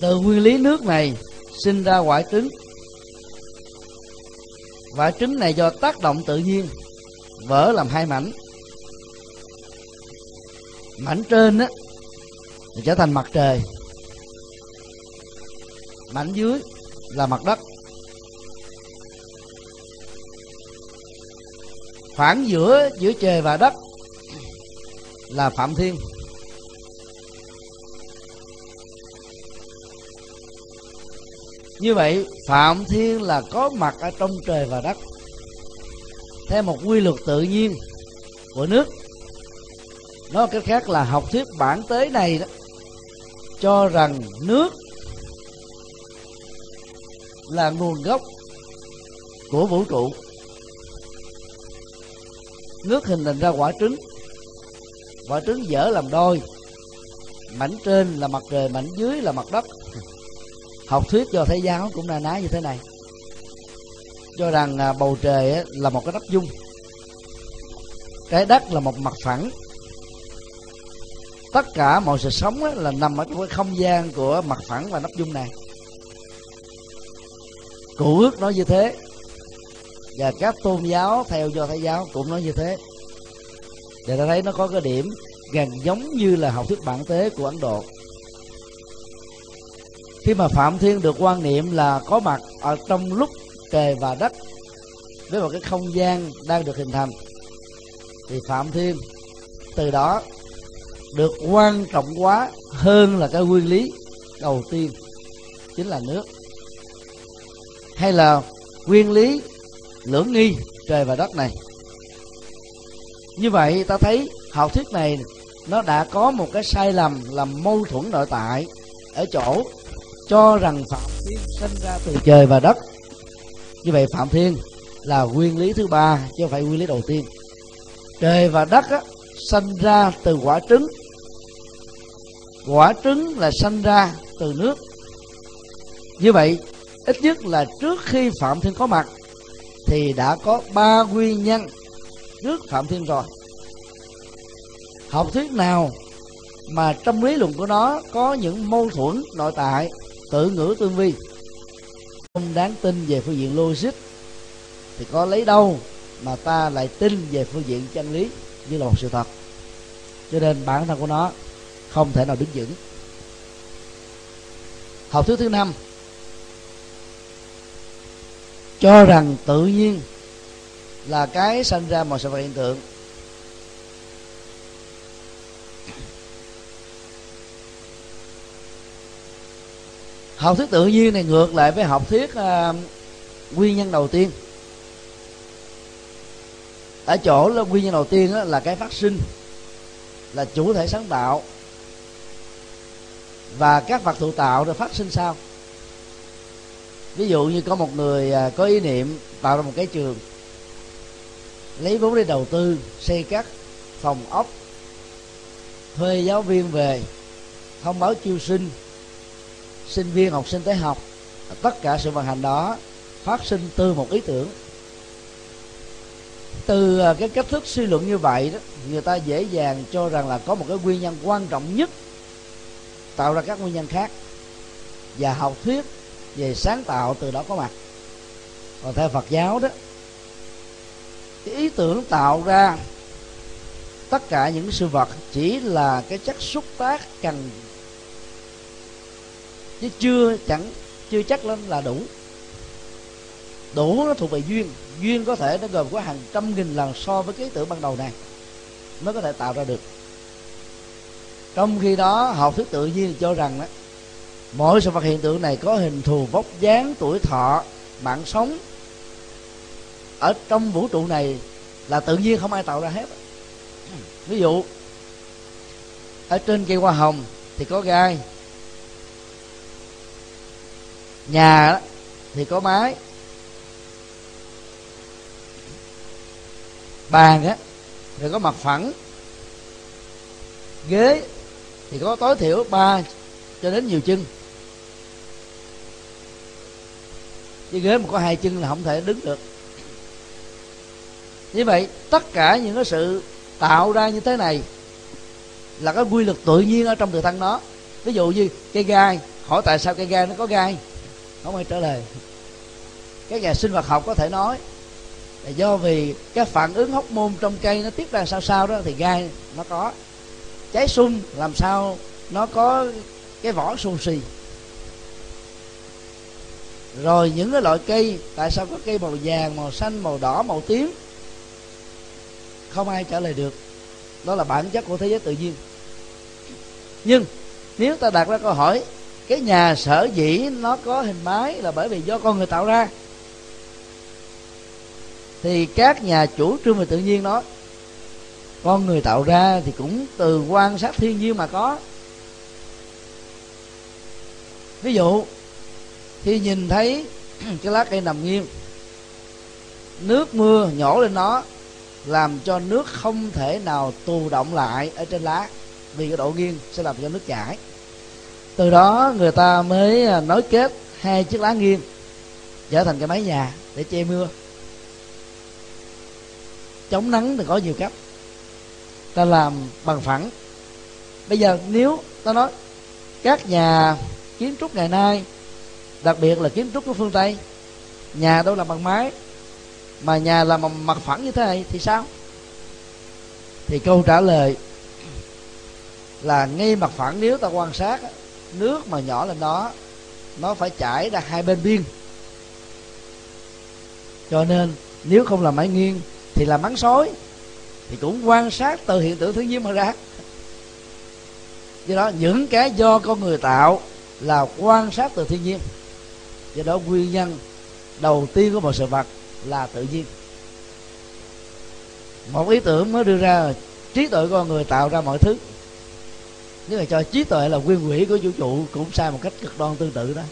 Từ nguyên lý nước này sinh ra quả trứng. Quả trứng này do tác động tự nhiên vỡ làm hai mảnh. Mảnh trên á thì trở thành mặt trời. Mảnh dưới là mặt đất. Khoảng giữa giữa trời và đất là phạm thiên. Như vậy, phạm thiên là có mặt ở trong trời và đất. Theo một quy luật tự nhiên của nước, nói cách khác là học thuyết bản tế này đó, cho rằng nước là nguồn gốc của vũ trụ nước hình thành ra quả trứng. Quả trứng dở làm đôi. Mảnh trên là mặt trời, mảnh dưới là mặt đất. Học thuyết do thế giáo cũng na ná như thế này. Cho rằng à, bầu trời là một cái đất dung. Trái đất là một mặt phẳng. Tất cả mọi sự sống là nằm ở trong cái không gian của mặt phẳng và nắp dung này. Cụ ước nói như thế và các tôn giáo theo do thái giáo cũng nói như thế. Để ta thấy nó có cái điểm gần giống như là học thuyết bản tế của ấn độ. Khi mà phạm thiên được quan niệm là có mặt ở trong lúc trời và đất với một cái không gian đang được hình thành, thì phạm thiên từ đó được quan trọng quá hơn là cái nguyên lý đầu tiên, chính là nước. Hay là nguyên lý lưỡng nghi trời và đất này. Như vậy ta thấy học thuyết này nó đã có một cái sai lầm làm mâu thuẫn nội tại ở chỗ cho rằng phạm thiên sinh ra từ trời và đất. Như vậy phạm thiên là nguyên lý thứ ba chứ không phải nguyên lý đầu tiên. Trời và đất á, sanh ra từ quả trứng. Quả trứng là sanh ra từ nước. Như vậy ít nhất là trước khi phạm thiên có mặt thì đã có ba nguyên nhân trước phạm thiên rồi. Học thuyết nào mà trong lý luận của nó có những mâu thuẫn nội tại, tự ngữ tương vi, không đáng tin về phương diện logic, thì có lấy đâu mà ta lại tin về phương diện chân lý như là một sự thật. Cho nên bản thân của nó không thể nào đứng vững. Học thuyết thứ năm cho rằng tự nhiên là cái sinh ra mọi sự vật hiện tượng. Học thuyết tự nhiên này ngược lại với học thuyết à, uh, nguyên nhân đầu tiên. Ở chỗ là nguyên nhân đầu tiên đó là cái phát sinh là chủ thể sáng tạo. Và các vật thụ tạo rồi phát sinh sao? Ví dụ như có một người à, có ý niệm tạo ra một cái trường, lấy vốn để đầu tư, xây cắt phòng ốc, thuê giáo viên về, thông báo chiêu sinh sinh viên, học sinh tới học, tất cả sự vận hành đó phát sinh từ một ý tưởng. Từ à, cái cách thức suy luận như vậy đó, người ta dễ dàng cho rằng là có một cái nguyên nhân quan trọng nhất tạo ra các nguyên nhân khác. Và học thuyết về sáng tạo từ đó có mặt. Còn theo Phật giáo đó, cái ý tưởng tạo ra tất cả những sự vật chỉ là cái chất xúc tác cần chứ chưa chẳng, chưa chắc lên là đủ. Đủ nó thuộc về duyên. Duyên có thể nó gồm có hàng trăm nghìn lần so với cái ý tưởng ban đầu này mới có thể tạo ra được. Trong khi đó, học thuyết tự nhiên cho rằng đó mỗi sự vật hiện tượng này có hình thù vóc dáng, tuổi thọ, mạng sống. Ở trong vũ trụ này là tự nhiên không ai tạo ra hết. Ví dụ, ở trên cây hoa hồng thì có gai. Nhà thì có mái. Bàn á, thì có mặt phẳng. Ghế thì có tối thiểu ba cho đến nhiều chân. Chứ ghế mà có hai chân là không thể đứng được. Như vậy, tất cả những cái sự tạo ra như thế này là cái quy luật tự nhiên ở trong tự thân nó ví dụ như cây gai, hỏi tại sao cây gai nó có gai? Không ai trả lời. Các nhà sinh vật học có thể nói là do vì các phản ứng hóc môn trong cây nó tiết ra sao sao đó thì gai nó có. Trái sung làm sao nó có cái vỏ xù xì rồi những cái loại cây, tại sao có cây màu vàng, màu xanh, màu đỏ, màu tím? Không ai trả lời được. Đó là bản chất của thế giới tự nhiên. Nhưng nếu ta đặt ra câu hỏi, cái nhà sở dĩ nó có hình mái là bởi vì do con người tạo ra, thì các nhà chủ trương về tự nhiên nói con người tạo ra thì cũng từ quan sát thiên nhiên mà có. Ví dụ khi nhìn thấy cái lá cây nằm nghiêng, nước mưa nhỏ lên nó, làm cho nước không thể nào tù động lại ở trên lá vì cái độ nghiêng sẽ làm cho nước chảy. Từ đó người ta mới à, nối kết hai chiếc lá nghiêng trở thành cái mái nhà để che mưa. Chống nắng thì có nhiều cách. Ta làm bằng phẳng. Bây giờ nếu ta nói các nhà kiến trúc ngày nay đặc biệt là kiến trúc của phương tây. Nhà đâu là bằng mái, mà nhà là bằng mặt phẳng như thế này thì sao? Thì câu trả lời là ngay mặt phẳng nếu ta quan sát, nước mà nhỏ lên đó, nó phải chảy ra hai bên biên. Cho nên, nếu không làm mái nghiêng thì là mắng sói, thì cũng quan sát từ hiện tượng thiên nhiên mà ra. Do đó, những cái do con người tạo là quan sát từ thiên nhiên do đó nguyên nhân đầu tiên của một sự vật là tự nhiên. Một ý tưởng mới đưa ra trí tuệ con người tạo ra mọi thứ. Nếu mà cho trí tuệ là nguyên quỷ của vũ trụ cũng sai một cách cực đoan tương tự đó.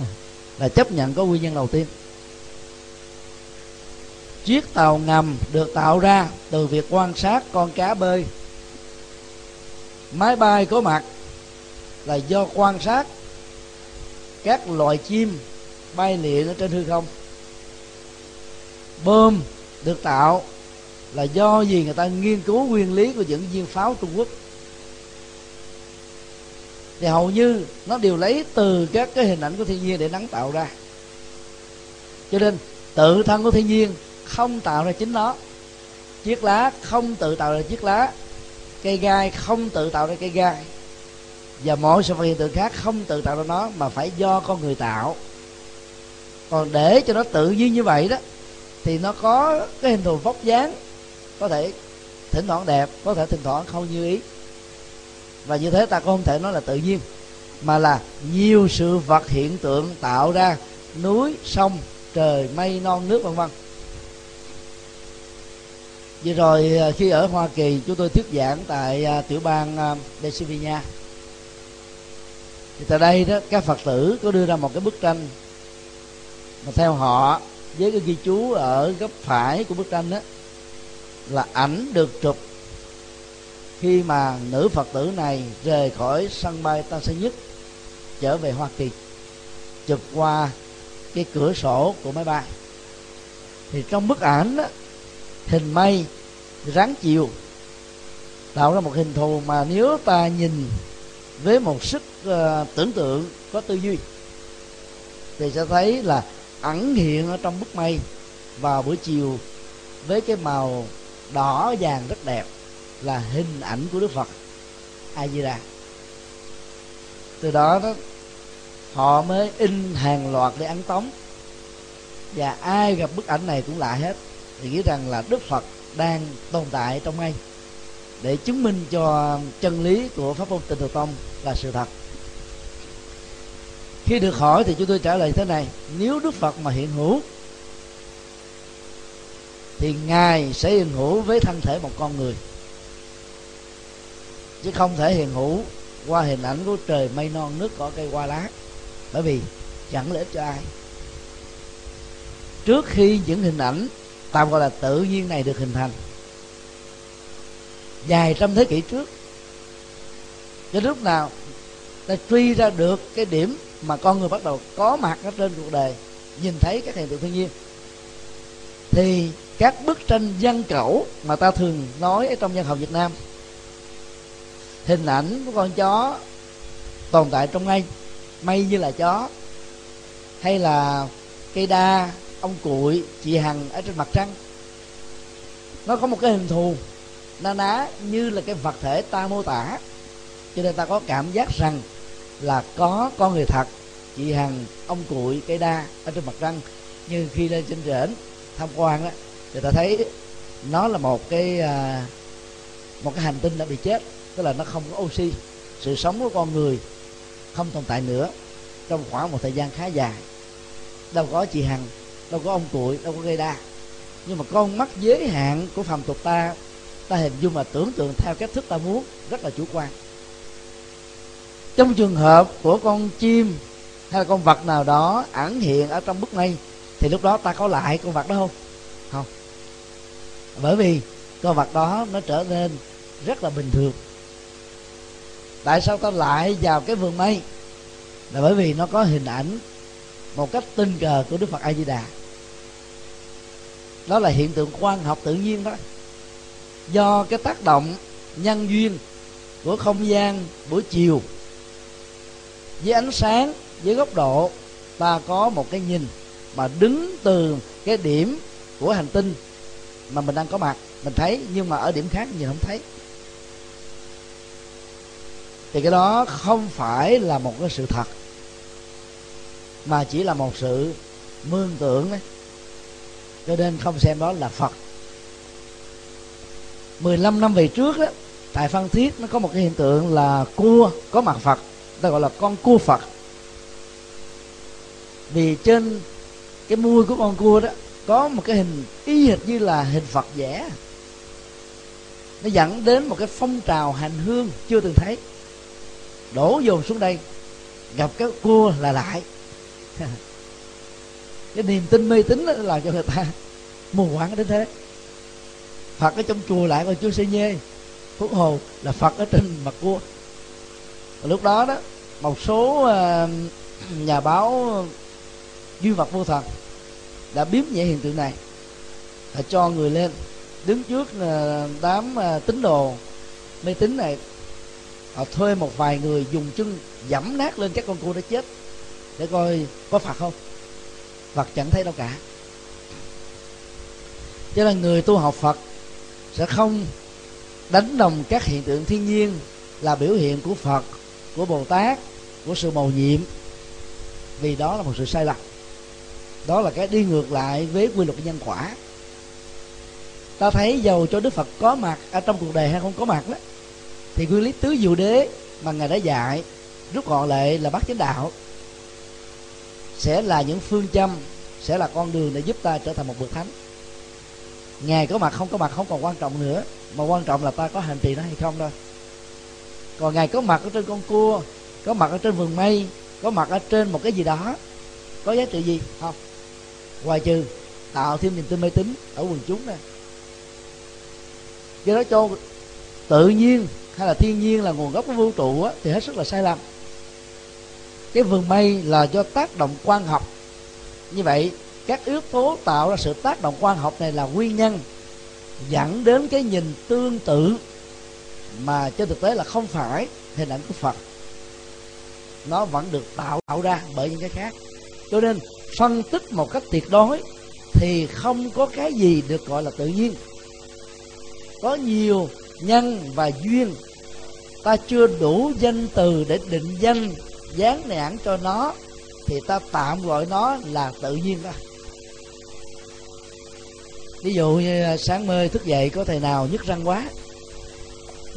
Là chấp nhận có nguyên nhân đầu tiên. Chiếc tàu ngầm được tạo ra từ việc quan sát con cá bơi. Máy bay có mặt là do quan sát các loài chim bay lượn ở trên hư không. Bơm được tạo là do gì? Người ta nghiên cứu nguyên lý của những viên pháo trung quốc. Thì hầu như nó đều lấy từ các cái hình ảnh của thiên nhiên để nắng tạo ra. Cho nên tự thân của thiên nhiên không tạo ra chính nó. Chiếc lá không tự tạo ra chiếc lá, cây gai không tự tạo ra cây gai, và mọi sự vật hiện tượng khác không tự tạo ra nó, mà phải do con người tạo còn để cho nó tự nhiên như vậy đó, thì nó có cái hình thù vóc dáng, có thể thỉnh thoảng đẹp, có thể thỉnh thoảng không như ý. Và như thế ta cũng không thể nói là tự nhiên, mà là nhiều sự vật hiện tượng tạo ra núi, sông, trời, mây, non, nước, vân vân. Vừa rồi à, khi ở Hoa Kỳ, chúng tôi thuyết giảng tại à, tiểu bang à, Pennsylvania. Thì tại đây đó, các Phật tử có đưa ra một cái bức tranh mà theo họ với cái ghi chú ở góc phải của bức tranh đó là ảnh được chụp khi mà nữ phật tử này rời khỏi sân bay tân sơn nhất trở về hoa kỳ chụp qua cái cửa sổ của máy bay. Thì trong bức ảnh đó, hình mây ráng chiều tạo ra một hình thù mà nếu ta nhìn với một sức uh, tưởng tượng có tư duy thì sẽ thấy là ẩn hiện ở trong bức mây. Vào buổi chiều, với cái màu đỏ vàng rất đẹp là hình ảnh của đức phật. A di đà từ đó đó, họ mới in hàng loạt để ấn tống. Và ai gặp bức ảnh này cũng lạ hết. Thì nghĩ rằng là đức phật đang tồn tại trong ngay để chứng minh cho chân lý của pháp môn tịnh độ tông là sự thật khi được hỏi thì chúng tôi trả lời thế này, nếu đức phật mà hiện hữu, thì ngài sẽ hiện hữu với thân thể một con người. Chứ không thể hiện hữu qua hình ảnh của trời mây non, nước cỏ cây hoa lá. Bởi vì chẳng lợi ích cho ai. Trước khi những hình ảnh tạm gọi là tự nhiên này được hình thành, dài trăm thế kỷ trước cho lúc nào ta truy ra được cái điểm mà con người bắt đầu có mặt ở trên cuộc đời, nhìn thấy các hiện tượng thiên nhiên, thì các bức tranh văn cẩu mà ta thường nói ở trong văn học Việt Nam, hình ảnh của con chó tồn tại trong ngay mây như là chó, hay là cây đa, ông cuội, chị hằng ở trên mặt trăng. Nó có một cái hình thù na ná như là cái vật thể ta mô tả, cho nên ta có cảm giác rằng là có con người thật. Chị hằng, ông cuội cây đa ở trên mặt trăng nhưng khi lên trên trển tham quan đó người ta thấy nó là một cái à, một cái hành tinh đã bị chết, tức là nó không có oxy. Sự sống của con người không tồn tại nữa trong khoảng một thời gian khá dài. Đâu có chị hằng, đâu có ông cuội đâu có gây đa. Nhưng mà con mắt giới hạn của phàm tục ta ta hình dung và tưởng tượng theo cách thức ta muốn, rất là chủ quan trong trường hợp của con chim hay là con vật nào đó ẩn hiện ở trong bức mây, thì lúc đó ta có lại con vật đó không? Không. Bởi vì con vật đó nó trở nên rất là bình thường. Tại sao ta lại vào cái vườn mây? Là bởi vì nó có hình ảnh một cách tình cờ của đức phật a di đà. Đó là hiện tượng quan học tự nhiên đó. Do cái tác động nhân duyên của không gian buổi chiều với ánh sáng, với góc độ ta có một cái nhìn mà đứng từ cái điểm của hành tinh mà mình đang có mặt. Mình thấy, nhưng mà ở điểm khác nhìn không thấy. Thì cái đó không phải là một cái sự thật, mà chỉ là một sự mương tưởng đấy cho nên không xem đó là phật. 15 năm về trước đó, tại phan thiết nó có một cái hiện tượng là cua có mặt phật ta gọi là con cua phật. Vì trên cái mui của con cua đó, có một cái hình y hệt như là hình phật vẽ. Nó dẫn đến một cái phong trào hành hương chưa từng thấy. Đổ dồn xuống đây, gặp cái cua là lại. Cái niềm tin mê tín đó làm cho người ta mù quáng đến thế. Phật ở trong chùa lại còn chưa xây nhê. Phúc hồ là phật ở trên mặt cua lúc đó đó, một số ờ, nhà báo duy vật vô thần đã biếm nhẹ hiện tượng này là cho người lên đứng trước ờ, đám ờ, tín đồ mê tín này. Họ thuê một vài người dùng chân dẫm nát lên các con cua đã chết để coi có phật không. Phật chẳng thấy đâu cả. Cho nên người tu học phật sẽ không đánh đồng các hiện tượng thiên nhiên là biểu hiện của phật của bồ tát, của sự mầu nhiệm, vì đó là một sự sai lầm. Đó là cái đi ngược lại với quy luật nhân quả. Ta thấy dầu cho đức phật có mặt ở trong cuộc đời hay không có mặt đó, thì nguyên lý tứ diệu đế mà ngài đã dạy, rút gọn lại là bắt chánh đạo. Sẽ là những phương châm, sẽ là con đường để giúp ta trở thành một bậc thánh. Ngài có mặt không có mặt không còn quan trọng nữa, mà quan trọng là ta có hành trì nó hay không thôi còn ngài có mặt ở trên con cua có mặt ở trên vườn mây có mặt ở trên một cái gì đó. Có giá trị gì? Không. Ngoài trừ tạo thêm niềm tin mê tín ở quần chúng này do đó cho tự nhiên hay là thiên nhiên là nguồn gốc của vũ trụ á, thì hết sức là sai lầm. Cái vườn mây là do tác động quang học. Như vậy các yếu tố tạo ra sự tác động quang học này là nguyên nhân dẫn đến cái nhìn tương tự mà trên thực tế là không phải, hình ảnh của Phật, nó vẫn được tạo tạo ra bởi những cái khác. Cho nên, phân tích một cách tuyệt đối thì không có cái gì được gọi là tự nhiên. Có nhiều nhân và duyên, ta chưa đủ danh từ để định danh, dán nhãn cho nó, thì ta tạm gọi nó là tự nhiên đó. Ví dụ như à, sáng mơ thức dậy có thầy nào nhức răng quá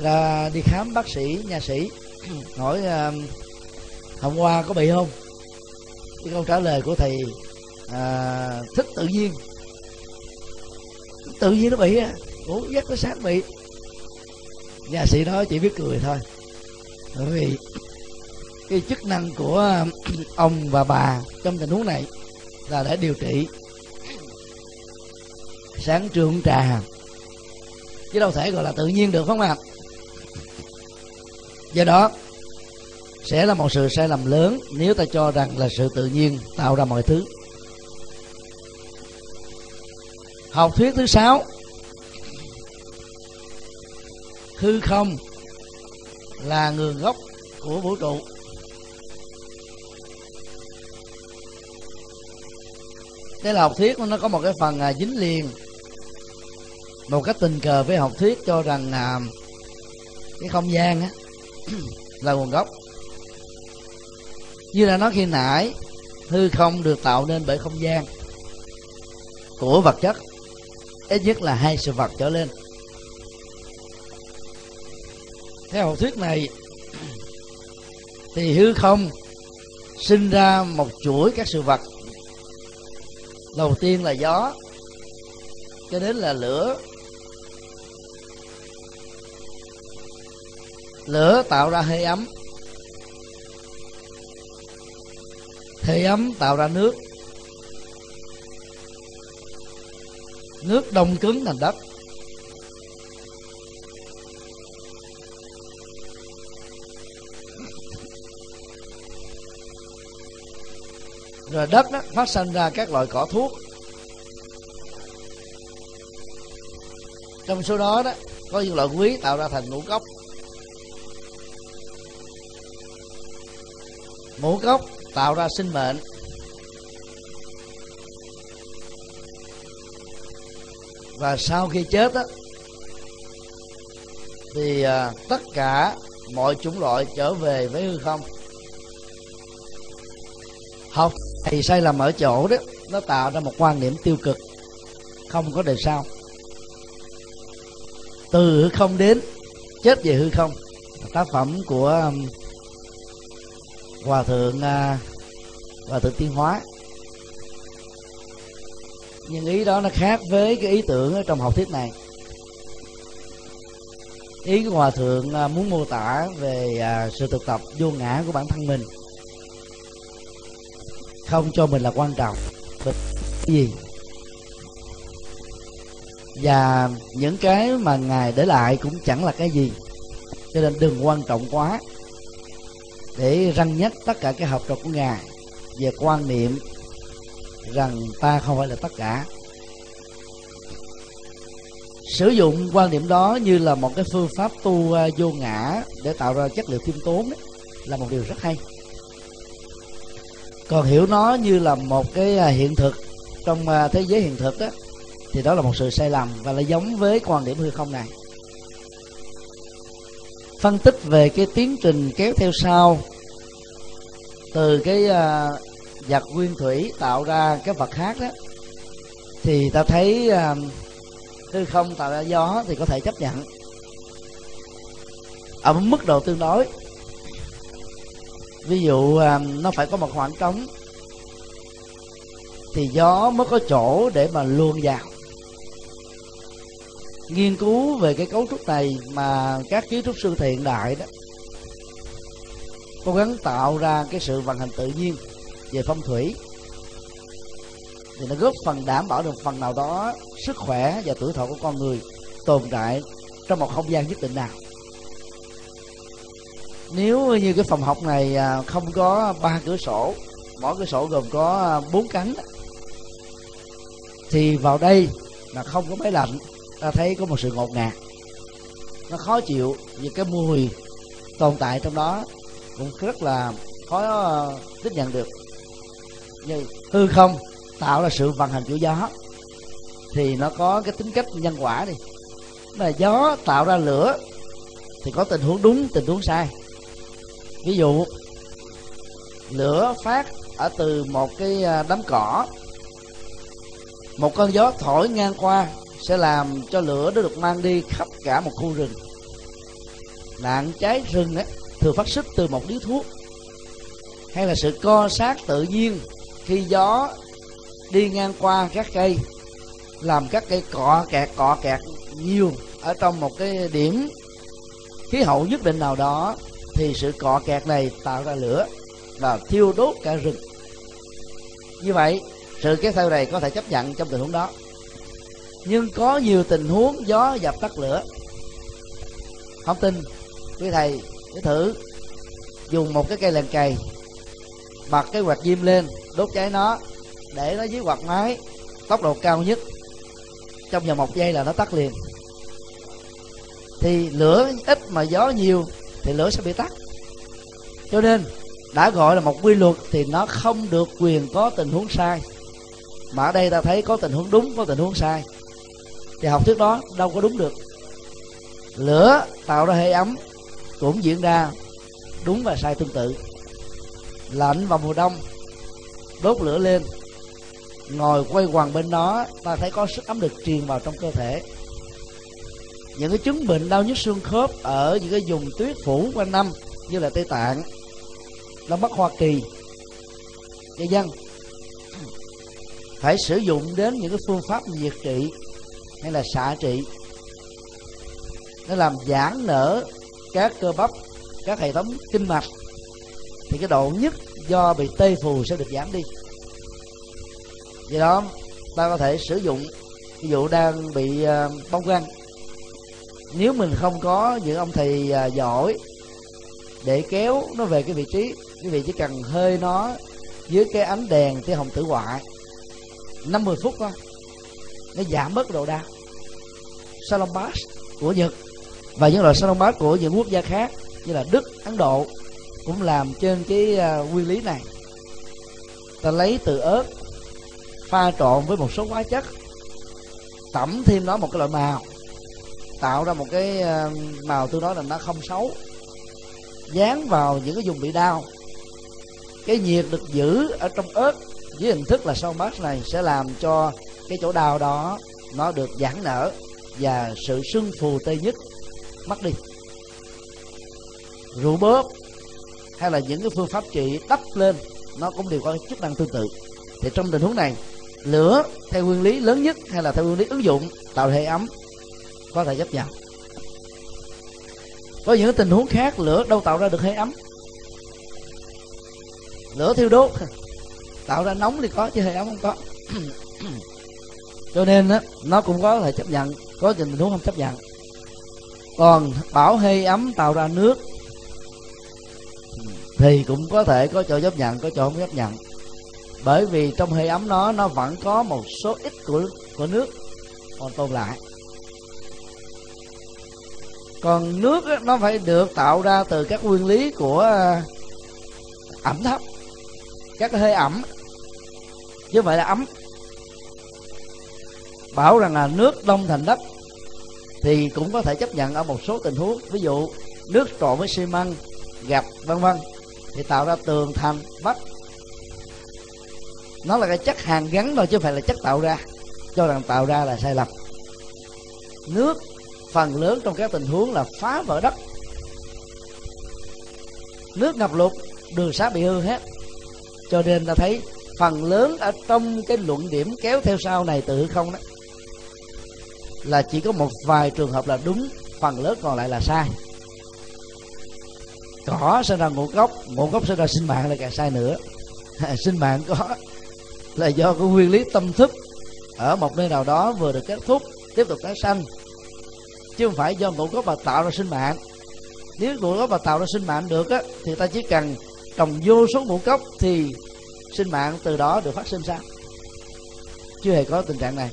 là đi khám bác sĩ nha sĩ. Hỏi uh, hôm qua có bị không? Cái câu trả lời của thầy à, thích tự nhiên. Tự nhiên nó bị á. Ngủ giấc nó sáng bị. Nha sĩ đó chỉ biết cười thôi. Bởi vì cái chức năng của um, ông và bà trong tình huống này là để điều trị sáng trưa uống trà. Chứ đâu thể gọi là tự nhiên được không ạ? Do đó, sẽ là một sự sai lầm lớn nếu ta cho rằng là sự tự nhiên tạo ra mọi thứ. Học thuyết thứ sáu hư không là nguồn gốc của vũ trụ. Đây là học thuyết nó có một cái phần à, dính liền một cách tình cờ với học thuyết cho rằng à, cái không gian á là nguồn gốc. Như là nói khi nãy, hư không được tạo nên bởi không gian của vật chất, ít nhất là hai sự vật trở lên. Theo học thuyết này, thì hư không sinh ra một chuỗi các sự vật. Đầu tiên là gió, cho đến là lửa lửa tạo ra hơi ấm. Hơi ấm tạo ra nước. Nước đông cứng thành đất. Rồi đất đó, phát sinh ra các loại cỏ thuốc. Trong số đó đó có những loại quý tạo ra thành ngũ cốc. Ngũ cốc tạo ra sinh mệnh. Và sau khi chết đó, thì à, tất cả mọi chủng loại trở về với hư không. Học thì sai lầm ở chỗ đó nó tạo ra một quan niệm tiêu cực không có đời sau. Từ hư không đến chết về hư không. Tác phẩm của hòa thượng à, hòa thượng tiên hóa. Nhưng ý đó nó khác với cái ý tưởng ở trong học thuyết này. Ý của hòa thượng à, muốn mô tả về à, sự thực tập vô ngã của bản thân mình. Không cho mình là quan trọng cái gì và những cái mà ngài để lại cũng chẳng là cái gì. Cho nên đừng quan trọng quá để răng nhắc tất cả các học trò của ngài. Về quan niệm rằng ta không phải là tất cả. Sử dụng quan điểm đó như là một cái phương pháp tu à, vô ngã để tạo ra chất liệu khiêm tốn đấy, là một điều rất hay. Còn hiểu nó như là một cái à, hiện thực. Trong à, thế giới hiện thực đó thì đó là một sự sai lầm và là giống với quan điểm hư không này phân tích về cái tiến trình kéo theo sau. Từ cái à, uh, vật nguyên thủy tạo ra cái vật khác đó thì ta thấy uh, hư không tạo ra gió thì có thể chấp nhận. Ở mức độ tương đối. Ví dụ à, nó phải có một khoảng trống thì gió mới có chỗ để mà luôn vào nghiên cứu về cái cấu trúc này mà các kiến trúc sư hiện đại đó, cố gắng tạo ra cái sự vận hành tự nhiên về phong thủy. Thì nó góp phần đảm bảo được phần nào đó sức khỏe và tuổi thọ của con người tồn tại trong một không gian nhất định nào. Nếu như cái phòng học này à, không có ba cửa sổ, mỗi cửa sổ gồm có à, bốn cánh thì vào đây là không có máy lạnh ta thấy có một sự ngột ngạt. Nó khó chịu vì cái mùi tồn tại trong đó cũng rất là khó ờ, tiếp nhận được. Như hư không tạo ra sự vận hành của gió thì nó có cái tính cách nhân quả đi. Là gió tạo ra lửa thì có tình huống đúng, tình huống sai. Ví dụ, lửa phát ở từ một cái ờ, đám cỏ, một cơn gió thổi ngang qua sẽ làm cho lửa nó được mang đi khắp cả một khu rừng. Nạn cháy rừng ấy thường phát xuất từ một điếu thuốc, hay là sự co sát tự nhiên khi gió đi ngang qua các cây, làm các cây cọ kẹt cọ kẹt nhiều ở trong một cái điểm khí hậu nhất định nào đó, thì sự cọ kẹt này tạo ra lửa và thiêu đốt cả rừng. Như vậy, sự kéo theo này có thể chấp nhận trong tình huống đó nhưng có nhiều tình huống gió dập tắt lửa. Không tin, quý thầy cứ thử, dùng một cái cây lèn cày bật cái quạt diêm lên, đốt cháy nó, để nó dưới quạt máy, tốc độ cao nhất. Trong vòng một giây là nó tắt liền. Thì lửa ít mà gió nhiều, thì lửa sẽ bị tắt. Cho nên, đã gọi là một quy luật thì nó không được quyền có tình huống sai. Mà ở đây ta thấy có tình huống đúng, có tình huống sai thì học thuyết đó đâu có đúng được. Lửa tạo ra hơi ấm cũng diễn ra đúng và sai tương tự. Lạnh vào mùa đông, đốt lửa lên, ngồi quay quần bên đó, ta thấy có sức ấm được truyền vào trong cơ thể. Những cái chứng bệnh đau nhức xương khớp ở những cái vùng tuyết phủ quanh năm như là tây tạng đông bắc hoa kỳ cho dân phải sử dụng đến những cái phương pháp diệt trị hay là xạ trị. Nó làm giãn nở các cơ bắp, các hệ thống kinh mạch. Thì cái độ nhất do bị tê phù sẽ được giảm đi. Do đó, ta có thể sử dụng ví dụ đang bị à, bong găng nếu mình không có những ông thầy à, giỏi để kéo nó về cái vị trí, quý vị chỉ cần hơi nó dưới cái ánh đèn tia hồng tử ngoại 50 phút thôi nó giảm bớt độ đau. Salon bass của nhật. Và những loại salon bass của những quốc gia khác như là đức, ấn độ cũng làm trên cái à, nguyên lý này. Ta lấy từ ớt, pha trộn với một số hóa chất, tẩm thêm nó một cái loại màu, tạo ra một cái à, màu tôi nói là nó không xấu. Dán vào những cái vùng bị đau. Cái nhiệt được giữ ở trong ớt dưới hình thức là sau mát này sẽ làm cho cái chỗ đau đó, nó được giãn nở và sự sưng phù tê nhất mất đi. Rượu bóp hay là những cái phương pháp trị đắp lên, nó cũng đều có chức năng tương tự. Thì trong tình huống này, lửa theo nguyên lý lớn nhất hay là theo nguyên lý ứng dụng tạo hệ ấm có thể chấp nhận có những tình huống khác, lửa đâu tạo ra được hơi ấm? Lửa thiêu đốt. Tạo ra nóng thì có chứ hơi ấm không có. cho nên á nó cũng có thể chấp nhận có tình huống không chấp nhận. Còn bảo hơi ấm tạo ra nước thì cũng có thể có chỗ chấp nhận có chỗ không chấp nhận. Bởi vì trong hơi ấm nó nó vẫn có một số ít của của nước. Còn tồn lại. Còn nước á, nó phải được tạo ra từ các nguyên lý của à, ẩm thấp các hơi ẩm. Chứ không phải là ấm bảo rằng là nước đông thành đất thì cũng có thể chấp nhận ở một số tình huống. Ví dụ, nước trộn với xi măng, gạch, vân vân, thì tạo ra tường thành vách nó là cái chất hàng gắn thôi, chứ không phải là chất tạo ra, cho rằng tạo ra là sai lầm. Nước, phần lớn trong các tình huống là phá vỡ đất. Nước ngập lụt, đường xá bị hư hết. Cho nên ta thấy phần lớn ở trong cái luận điểm kéo theo sau này từ không đó là chỉ có một vài trường hợp là đúng phần lớn còn lại là sai. Cỏ sinh ra ngũ gốc ngũ gốc sinh ra sinh mạng là càng sai nữa. Sinh mạng có là do cái nguyên lý tâm thức ở một nơi nào đó vừa được kết thúc tiếp tục tái sanh. Chứ không phải do ngũ gốc mà tạo ra sinh mạng. Nếu ngũ cốc mà tạo ra sinh mạng được á thì ta chỉ cần trồng vô số ngũ cốc thì sinh mạng từ đó được phát sinh ra, chưa hề có tình trạng này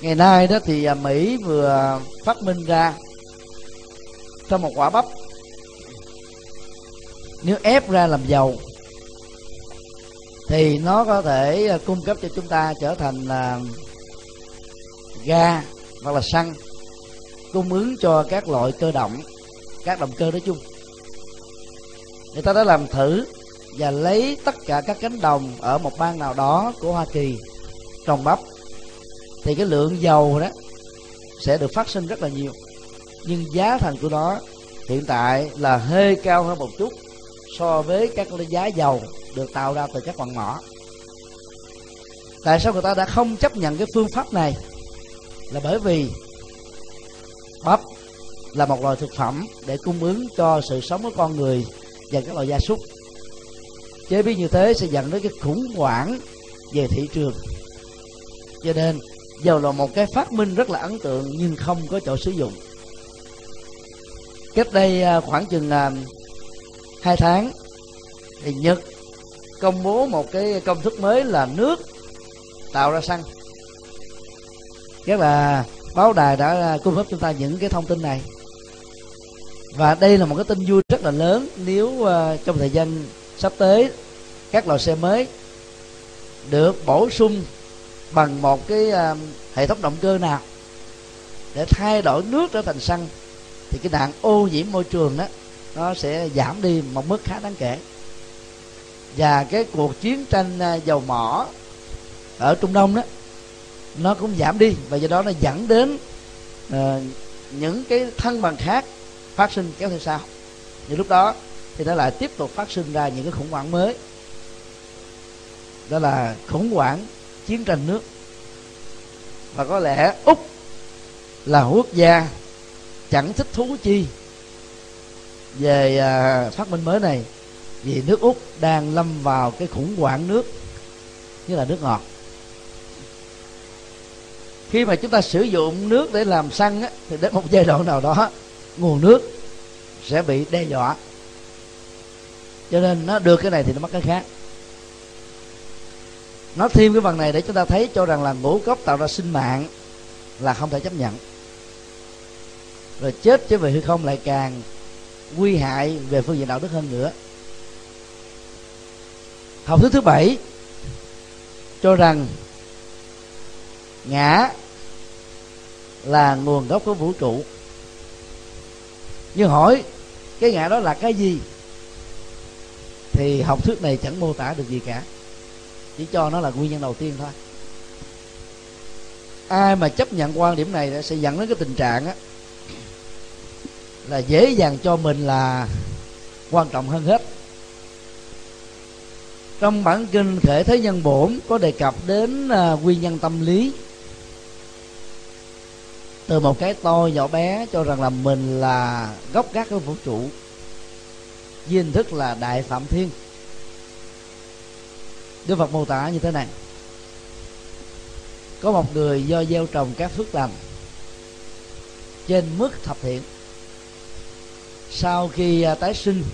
ngày nay đó thì à, mỹ vừa phát minh ra trong một quả bắp. Nếu ép ra làm dầu, thì nó có thể à, cung cấp cho chúng ta trở thành là ga hoặc là xăng, cung ứng cho các loại cơ động, các động cơ nói chung. Người ta đã làm thử và lấy tất cả các cánh đồng ở một bang nào đó của Hoa Kỳ trồng bắp thì cái lượng dầu đó sẽ được phát sinh rất là nhiều. Nhưng giá thành của nó hiện tại là hơi cao hơn một chút so với các giá dầu được tạo ra từ các quặng mỏ. Tại sao người ta đã không chấp nhận cái phương pháp này? Là bởi vì bắp là một loại thực phẩm để cung ứng cho sự sống của con người và các loại gia súc. Chế biến như thế sẽ dẫn đến cái khủng hoảng về thị trường. Cho nên dầu là một cái phát minh rất là ấn tượng nhưng không có chỗ sử dụng. Cách đây à, khoảng chừng à, hai tháng thì nhật công bố một cái công thức mới là nước tạo ra xăng. Rất là báo đài đã à, cung cấp chúng ta những cái thông tin này. Và đây là một cái tin vui rất là lớn nếu uh, trong thời gian sắp tới các loại xe mới được bổ sung bằng một cái à, hệ thống động cơ nào để thay đổi nước trở thành xăng thì cái nạn ô nhiễm môi trường đó nó sẽ giảm đi một mức khá đáng kể. Và cái cuộc chiến tranh à, dầu mỏ ở trung đông đó nó cũng giảm đi và do đó nó dẫn đến uh, những cái thân bằng khác phát sinh kéo theo sau. Thì lúc đó thì nó lại tiếp tục phát sinh ra những cái khủng hoảng mới. Đó là khủng hoảng chiến tranh nước. Và có lẽ úc là quốc gia chẳng thích thú chi về à, phát minh mới này vì nước úc đang lâm vào cái khủng hoảng nước như là nước ngọt. Khi mà chúng ta sử dụng nước để làm xăng á, thì đến một giai đoạn nào đó nguồn nước sẽ bị đe dọa. Cho nên nó được cái này thì nó mất cái khác nói thêm cái phần này để chúng ta thấy cho rằng là ngũ cốc tạo ra sinh mạng là không thể chấp nhận. Rồi chết chứ về hư không lại càng nguy hại về phương diện đạo đức hơn nữa. Học thuyết thứ bảy cho rằng ngã là nguồn gốc của vũ trụ. Nhưng hỏi cái ngã đó là cái gì thì học thuyết này chẳng mô tả được gì cả chỉ cho nó là nguyên nhân đầu tiên thôi. Ai mà chấp nhận quan điểm này sẽ dẫn đến cái tình trạng á, là dễ dàng cho mình là quan trọng hơn hết. Trong bản kinh khể thế nhân bổn có đề cập đến à, nguyên nhân tâm lý. Từ một cái tôi nhỏ bé cho rằng là mình là gốc gác của vũ trụ, với hình thức là đại phạm thiên đức phật mô tả như thế này. Có một người do gieo trồng các phước lành trên mức thập thiện. Sau khi à, tái sinh,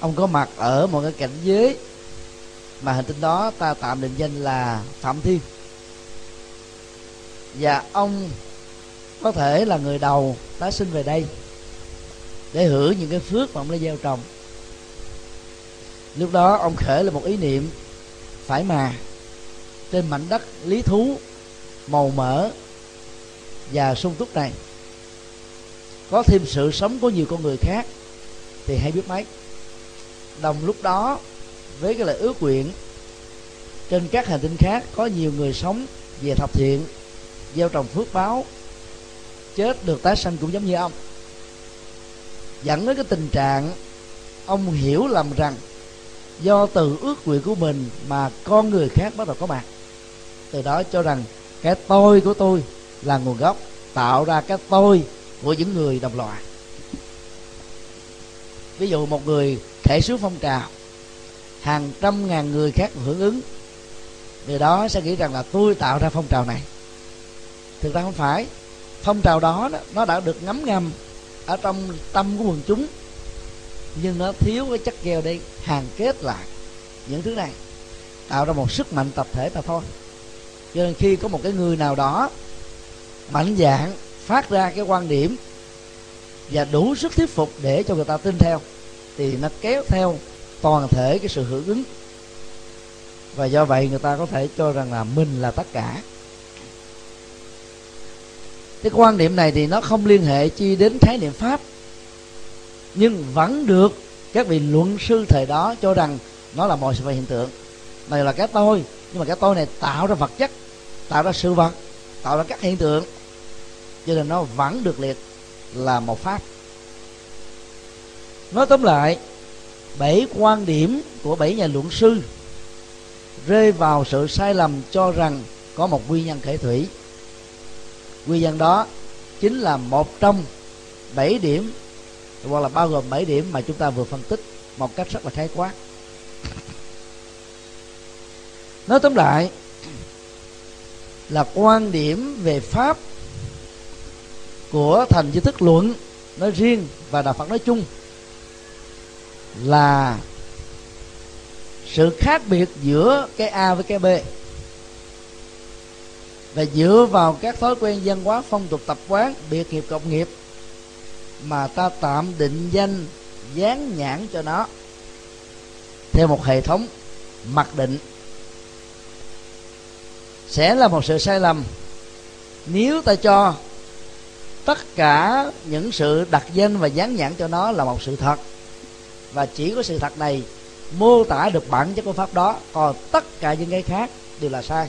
ông có mặt ở một cái cảnh giới mà hành tinh đó ta tạm định danh là phạm thiên. Và ông có thể là người đầu tái sinh về đây để hưởng những cái phước mà ông đã gieo trồng lúc đó, ông khởi là một ý niệm, phải mà. Trên mảnh đất lý thú, màu mỡ và sung túc này, có thêm sự sống của nhiều con người khác, thì hay biết mấy. Đồng lúc đó, với cái lời ước nguyện, trên các hành tinh khác có nhiều người sống về thập thiện, gieo trồng phước báo, chết được tái sanh cũng giống như ông. Dẫn đến cái tình trạng, ông hiểu lầm rằng do từ ước nguyện của mình mà con người khác bắt đầu có mặt. Từ đó cho rằng cái tôi của tôi là nguồn gốc, tạo ra cái tôi của những người đồng loại ví dụ một người thể xuống phong trào, hàng trăm ngàn người khác hưởng ứng, người đó sẽ nghĩ rằng là tôi tạo ra phong trào này. Thực ra không phải, phong trào đó, nó đã được ngấm ngầm ở trong tâm của quần chúng nhưng nó thiếu cái chất keo để hàn kết lại những thứ này, tạo ra một sức mạnh tập thể mà thôi. Cho nên khi có một cái người nào đó mạnh dạng phát ra cái quan điểm và đủ sức thuyết phục để cho người ta tin theo, thì nó kéo theo toàn thể cái sự hưởng ứng. Và do vậy người ta có thể cho rằng là mình là tất cả. Cái quan điểm này thì nó không liên hệ chi đến khái niệm pháp nhưng vẫn được. Các vị luận sư thời đó cho rằng nó là mọi sự vật hiện tượng. Này là cái tôi, nhưng mà cái tôi này tạo ra vật chất, tạo ra sự vật, tạo ra các hiện tượng. Cho nên nó vẫn được liệt là một pháp. Nói tóm lại, bảy quan điểm của bảy nhà luận sư rơi vào sự sai lầm cho rằng có một nguyên nhân khởi thủy. Nguyên nhân đó chính là một trong bảy điểm hoặc là bao gồm bảy điểm mà chúng ta vừa phân tích một cách rất là khái quát. Nói tóm lại là quan điểm về pháp của thành di thức luận nói riêng và đạo phật nói chung là sự khác biệt giữa cái a với cái b và dựa vào các thói quen văn hóa phong tục tập quán biệt nghiệp, cộng nghiệp mà ta tạm định danh, dán nhãn cho nó. Theo một hệ thống mặc định, sẽ là một sự sai lầm nếu ta cho tất cả những sự đặt danh và dán nhãn cho nó là một sự thật. Và chỉ có sự thật này mô tả được bản chất của pháp đó, còn tất cả những cái khác đều là sai.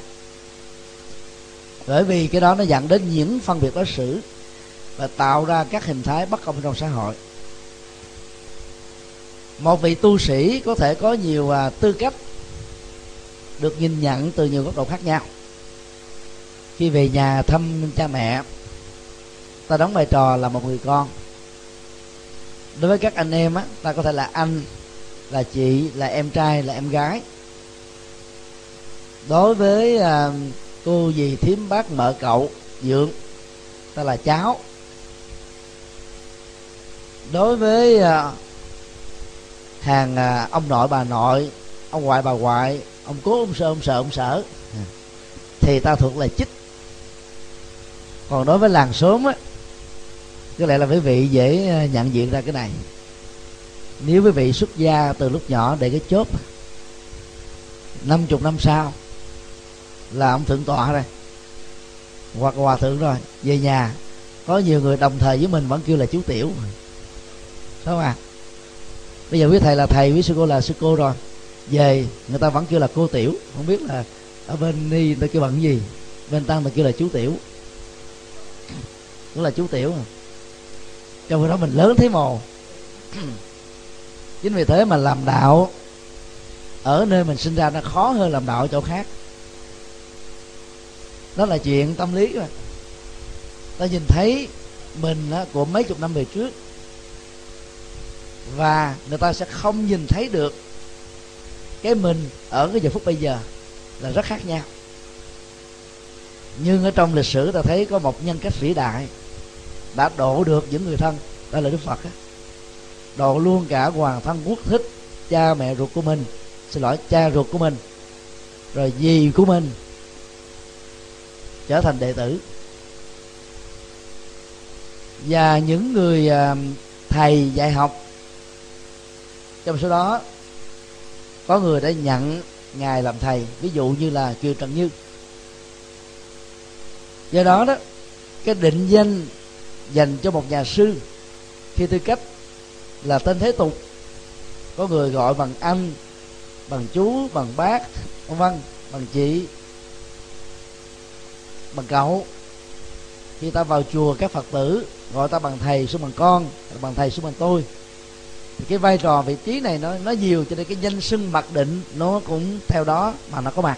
Bởi vì cái đó nó dẫn đến những phân biệt đối xử và tạo ra các hình thái bất công trong xã hội. Một vị tu sĩ có thể có nhiều à, tư cách được nhìn nhận từ nhiều góc độ khác nhau. Khi về nhà thăm cha mẹ ta đóng vai trò là một người con. Đối với các anh em á ta có thể là anh là chị là em trai là em gái. Đối với à, cô dì thím bác mợ cậu dượng ta là cháu đối với à, hàng à, ông nội bà nội ông ngoại bà ngoại ông cố ông sơ ông sợ ông sở thì ta thuộc là chích. Còn đối với làng xóm á có lẽ là quý vị dễ à, nhận diện ra cái này. Nếu quý vị xuất gia từ lúc nhỏ để cái chốt năm chục năm sau là ông thượng tọa rồi hoặc hòa thượng rồi về nhà có nhiều người đồng thời với mình vẫn kêu là chú tiểu phải không à bây giờ quý thầy là thầy quý sư cô là sư cô rồi. Về người ta vẫn kêu là cô tiểu. Không biết là ở bên ni người ta kêu bằng gì? Bên tăng người ta kêu là chú tiểu. Cũng là chú tiểu trong khi đó mình lớn thế mồ. Chính vì thế mà làm đạo ở nơi mình sinh ra nó khó hơn làm đạo ở chỗ khác. Đó là chuyện tâm lý mà. Ta nhìn thấy mình á, của mấy chục năm về trước và người ta sẽ không nhìn thấy được cái mình ở cái giờ phút bây giờ là rất khác nhau. Nhưng ở trong lịch sử ta thấy có một nhân cách vĩ đại đã độ được những người thân, đó là đức phật á. Độ luôn cả hoàng thân quốc thích, cha mẹ ruột của mình, xin lỗi, cha ruột của mình, rồi dì của mình trở thành đệ tử. Và những người à, thầy dạy học trong số đó, có người đã nhận ngài làm thầy, ví dụ như là kiều trần như. Do đó đó, cái định danh dành cho một nhà sư khi tư cách là tên thế tục, có người gọi bằng anh, bằng chú, bằng bác, vân vân, bằng chị, bằng cậu. Khi ta vào chùa, các phật tử gọi ta bằng thầy xuống bằng con bằng thầy xuống bằng tôi thì cái vai trò, vị trí này nó nó nhiều cho nên cái danh xưng mặc định nó cũng theo đó mà nó có mặt.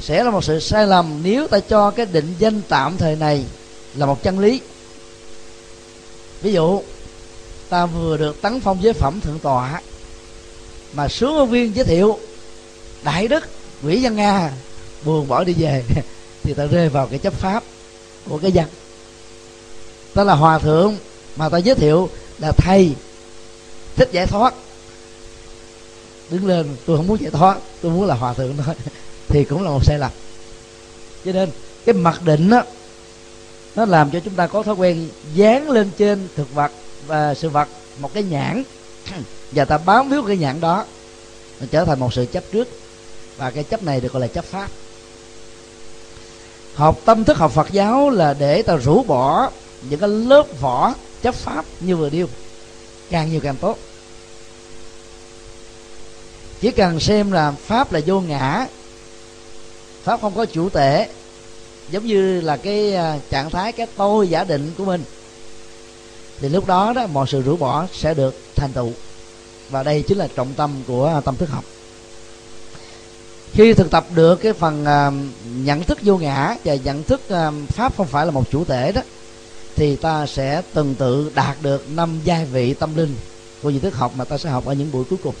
Sẽ là một sự sai lầm nếu ta cho cái định danh tạm thời này là một chân lý. Ví dụ, ta vừa được tấn phong giới phẩm thượng tọa mà sướng ngôn viên giới thiệu, đại đức quỷ văn nga buồn bỏ đi về thì ta rơi vào cái chấp pháp của cái dân ta là hòa thượng mà ta giới thiệu là thầy thích giải thoát. Đứng lên, tôi không muốn giải thoát, tôi muốn là hòa thượng thôi. Thì cũng là một sai lầm. Cho nên, cái mặc định đó nó làm cho chúng ta có thói quen dán lên trên thực vật và sự vật một cái nhãn. Và ta bám víu cái nhãn đó, nó trở thành một sự chấp trước. Và cái chấp này được gọi là chấp pháp. Học tâm thức học Phật giáo là để ta rũ bỏ những cái lớp vỏ chấp pháp như vừa điêu càng nhiều càng tốt. Chỉ cần xem là pháp là vô ngã, pháp không có chủ tể, giống như là cái à, trạng thái cái tôi giả định của mình, thì lúc đó đó mọi sự rũ bỏ sẽ được thành tựu. Và đây chính là trọng tâm của tâm thức học. Khi thực tập được cái phần à, nhận thức vô ngã và nhận thức à, pháp không phải là một chủ thể đó thì ta sẽ từng tự đạt được năm giai vị tâm linh. Của những thức học mà ta sẽ học ở những buổi cuối cùng.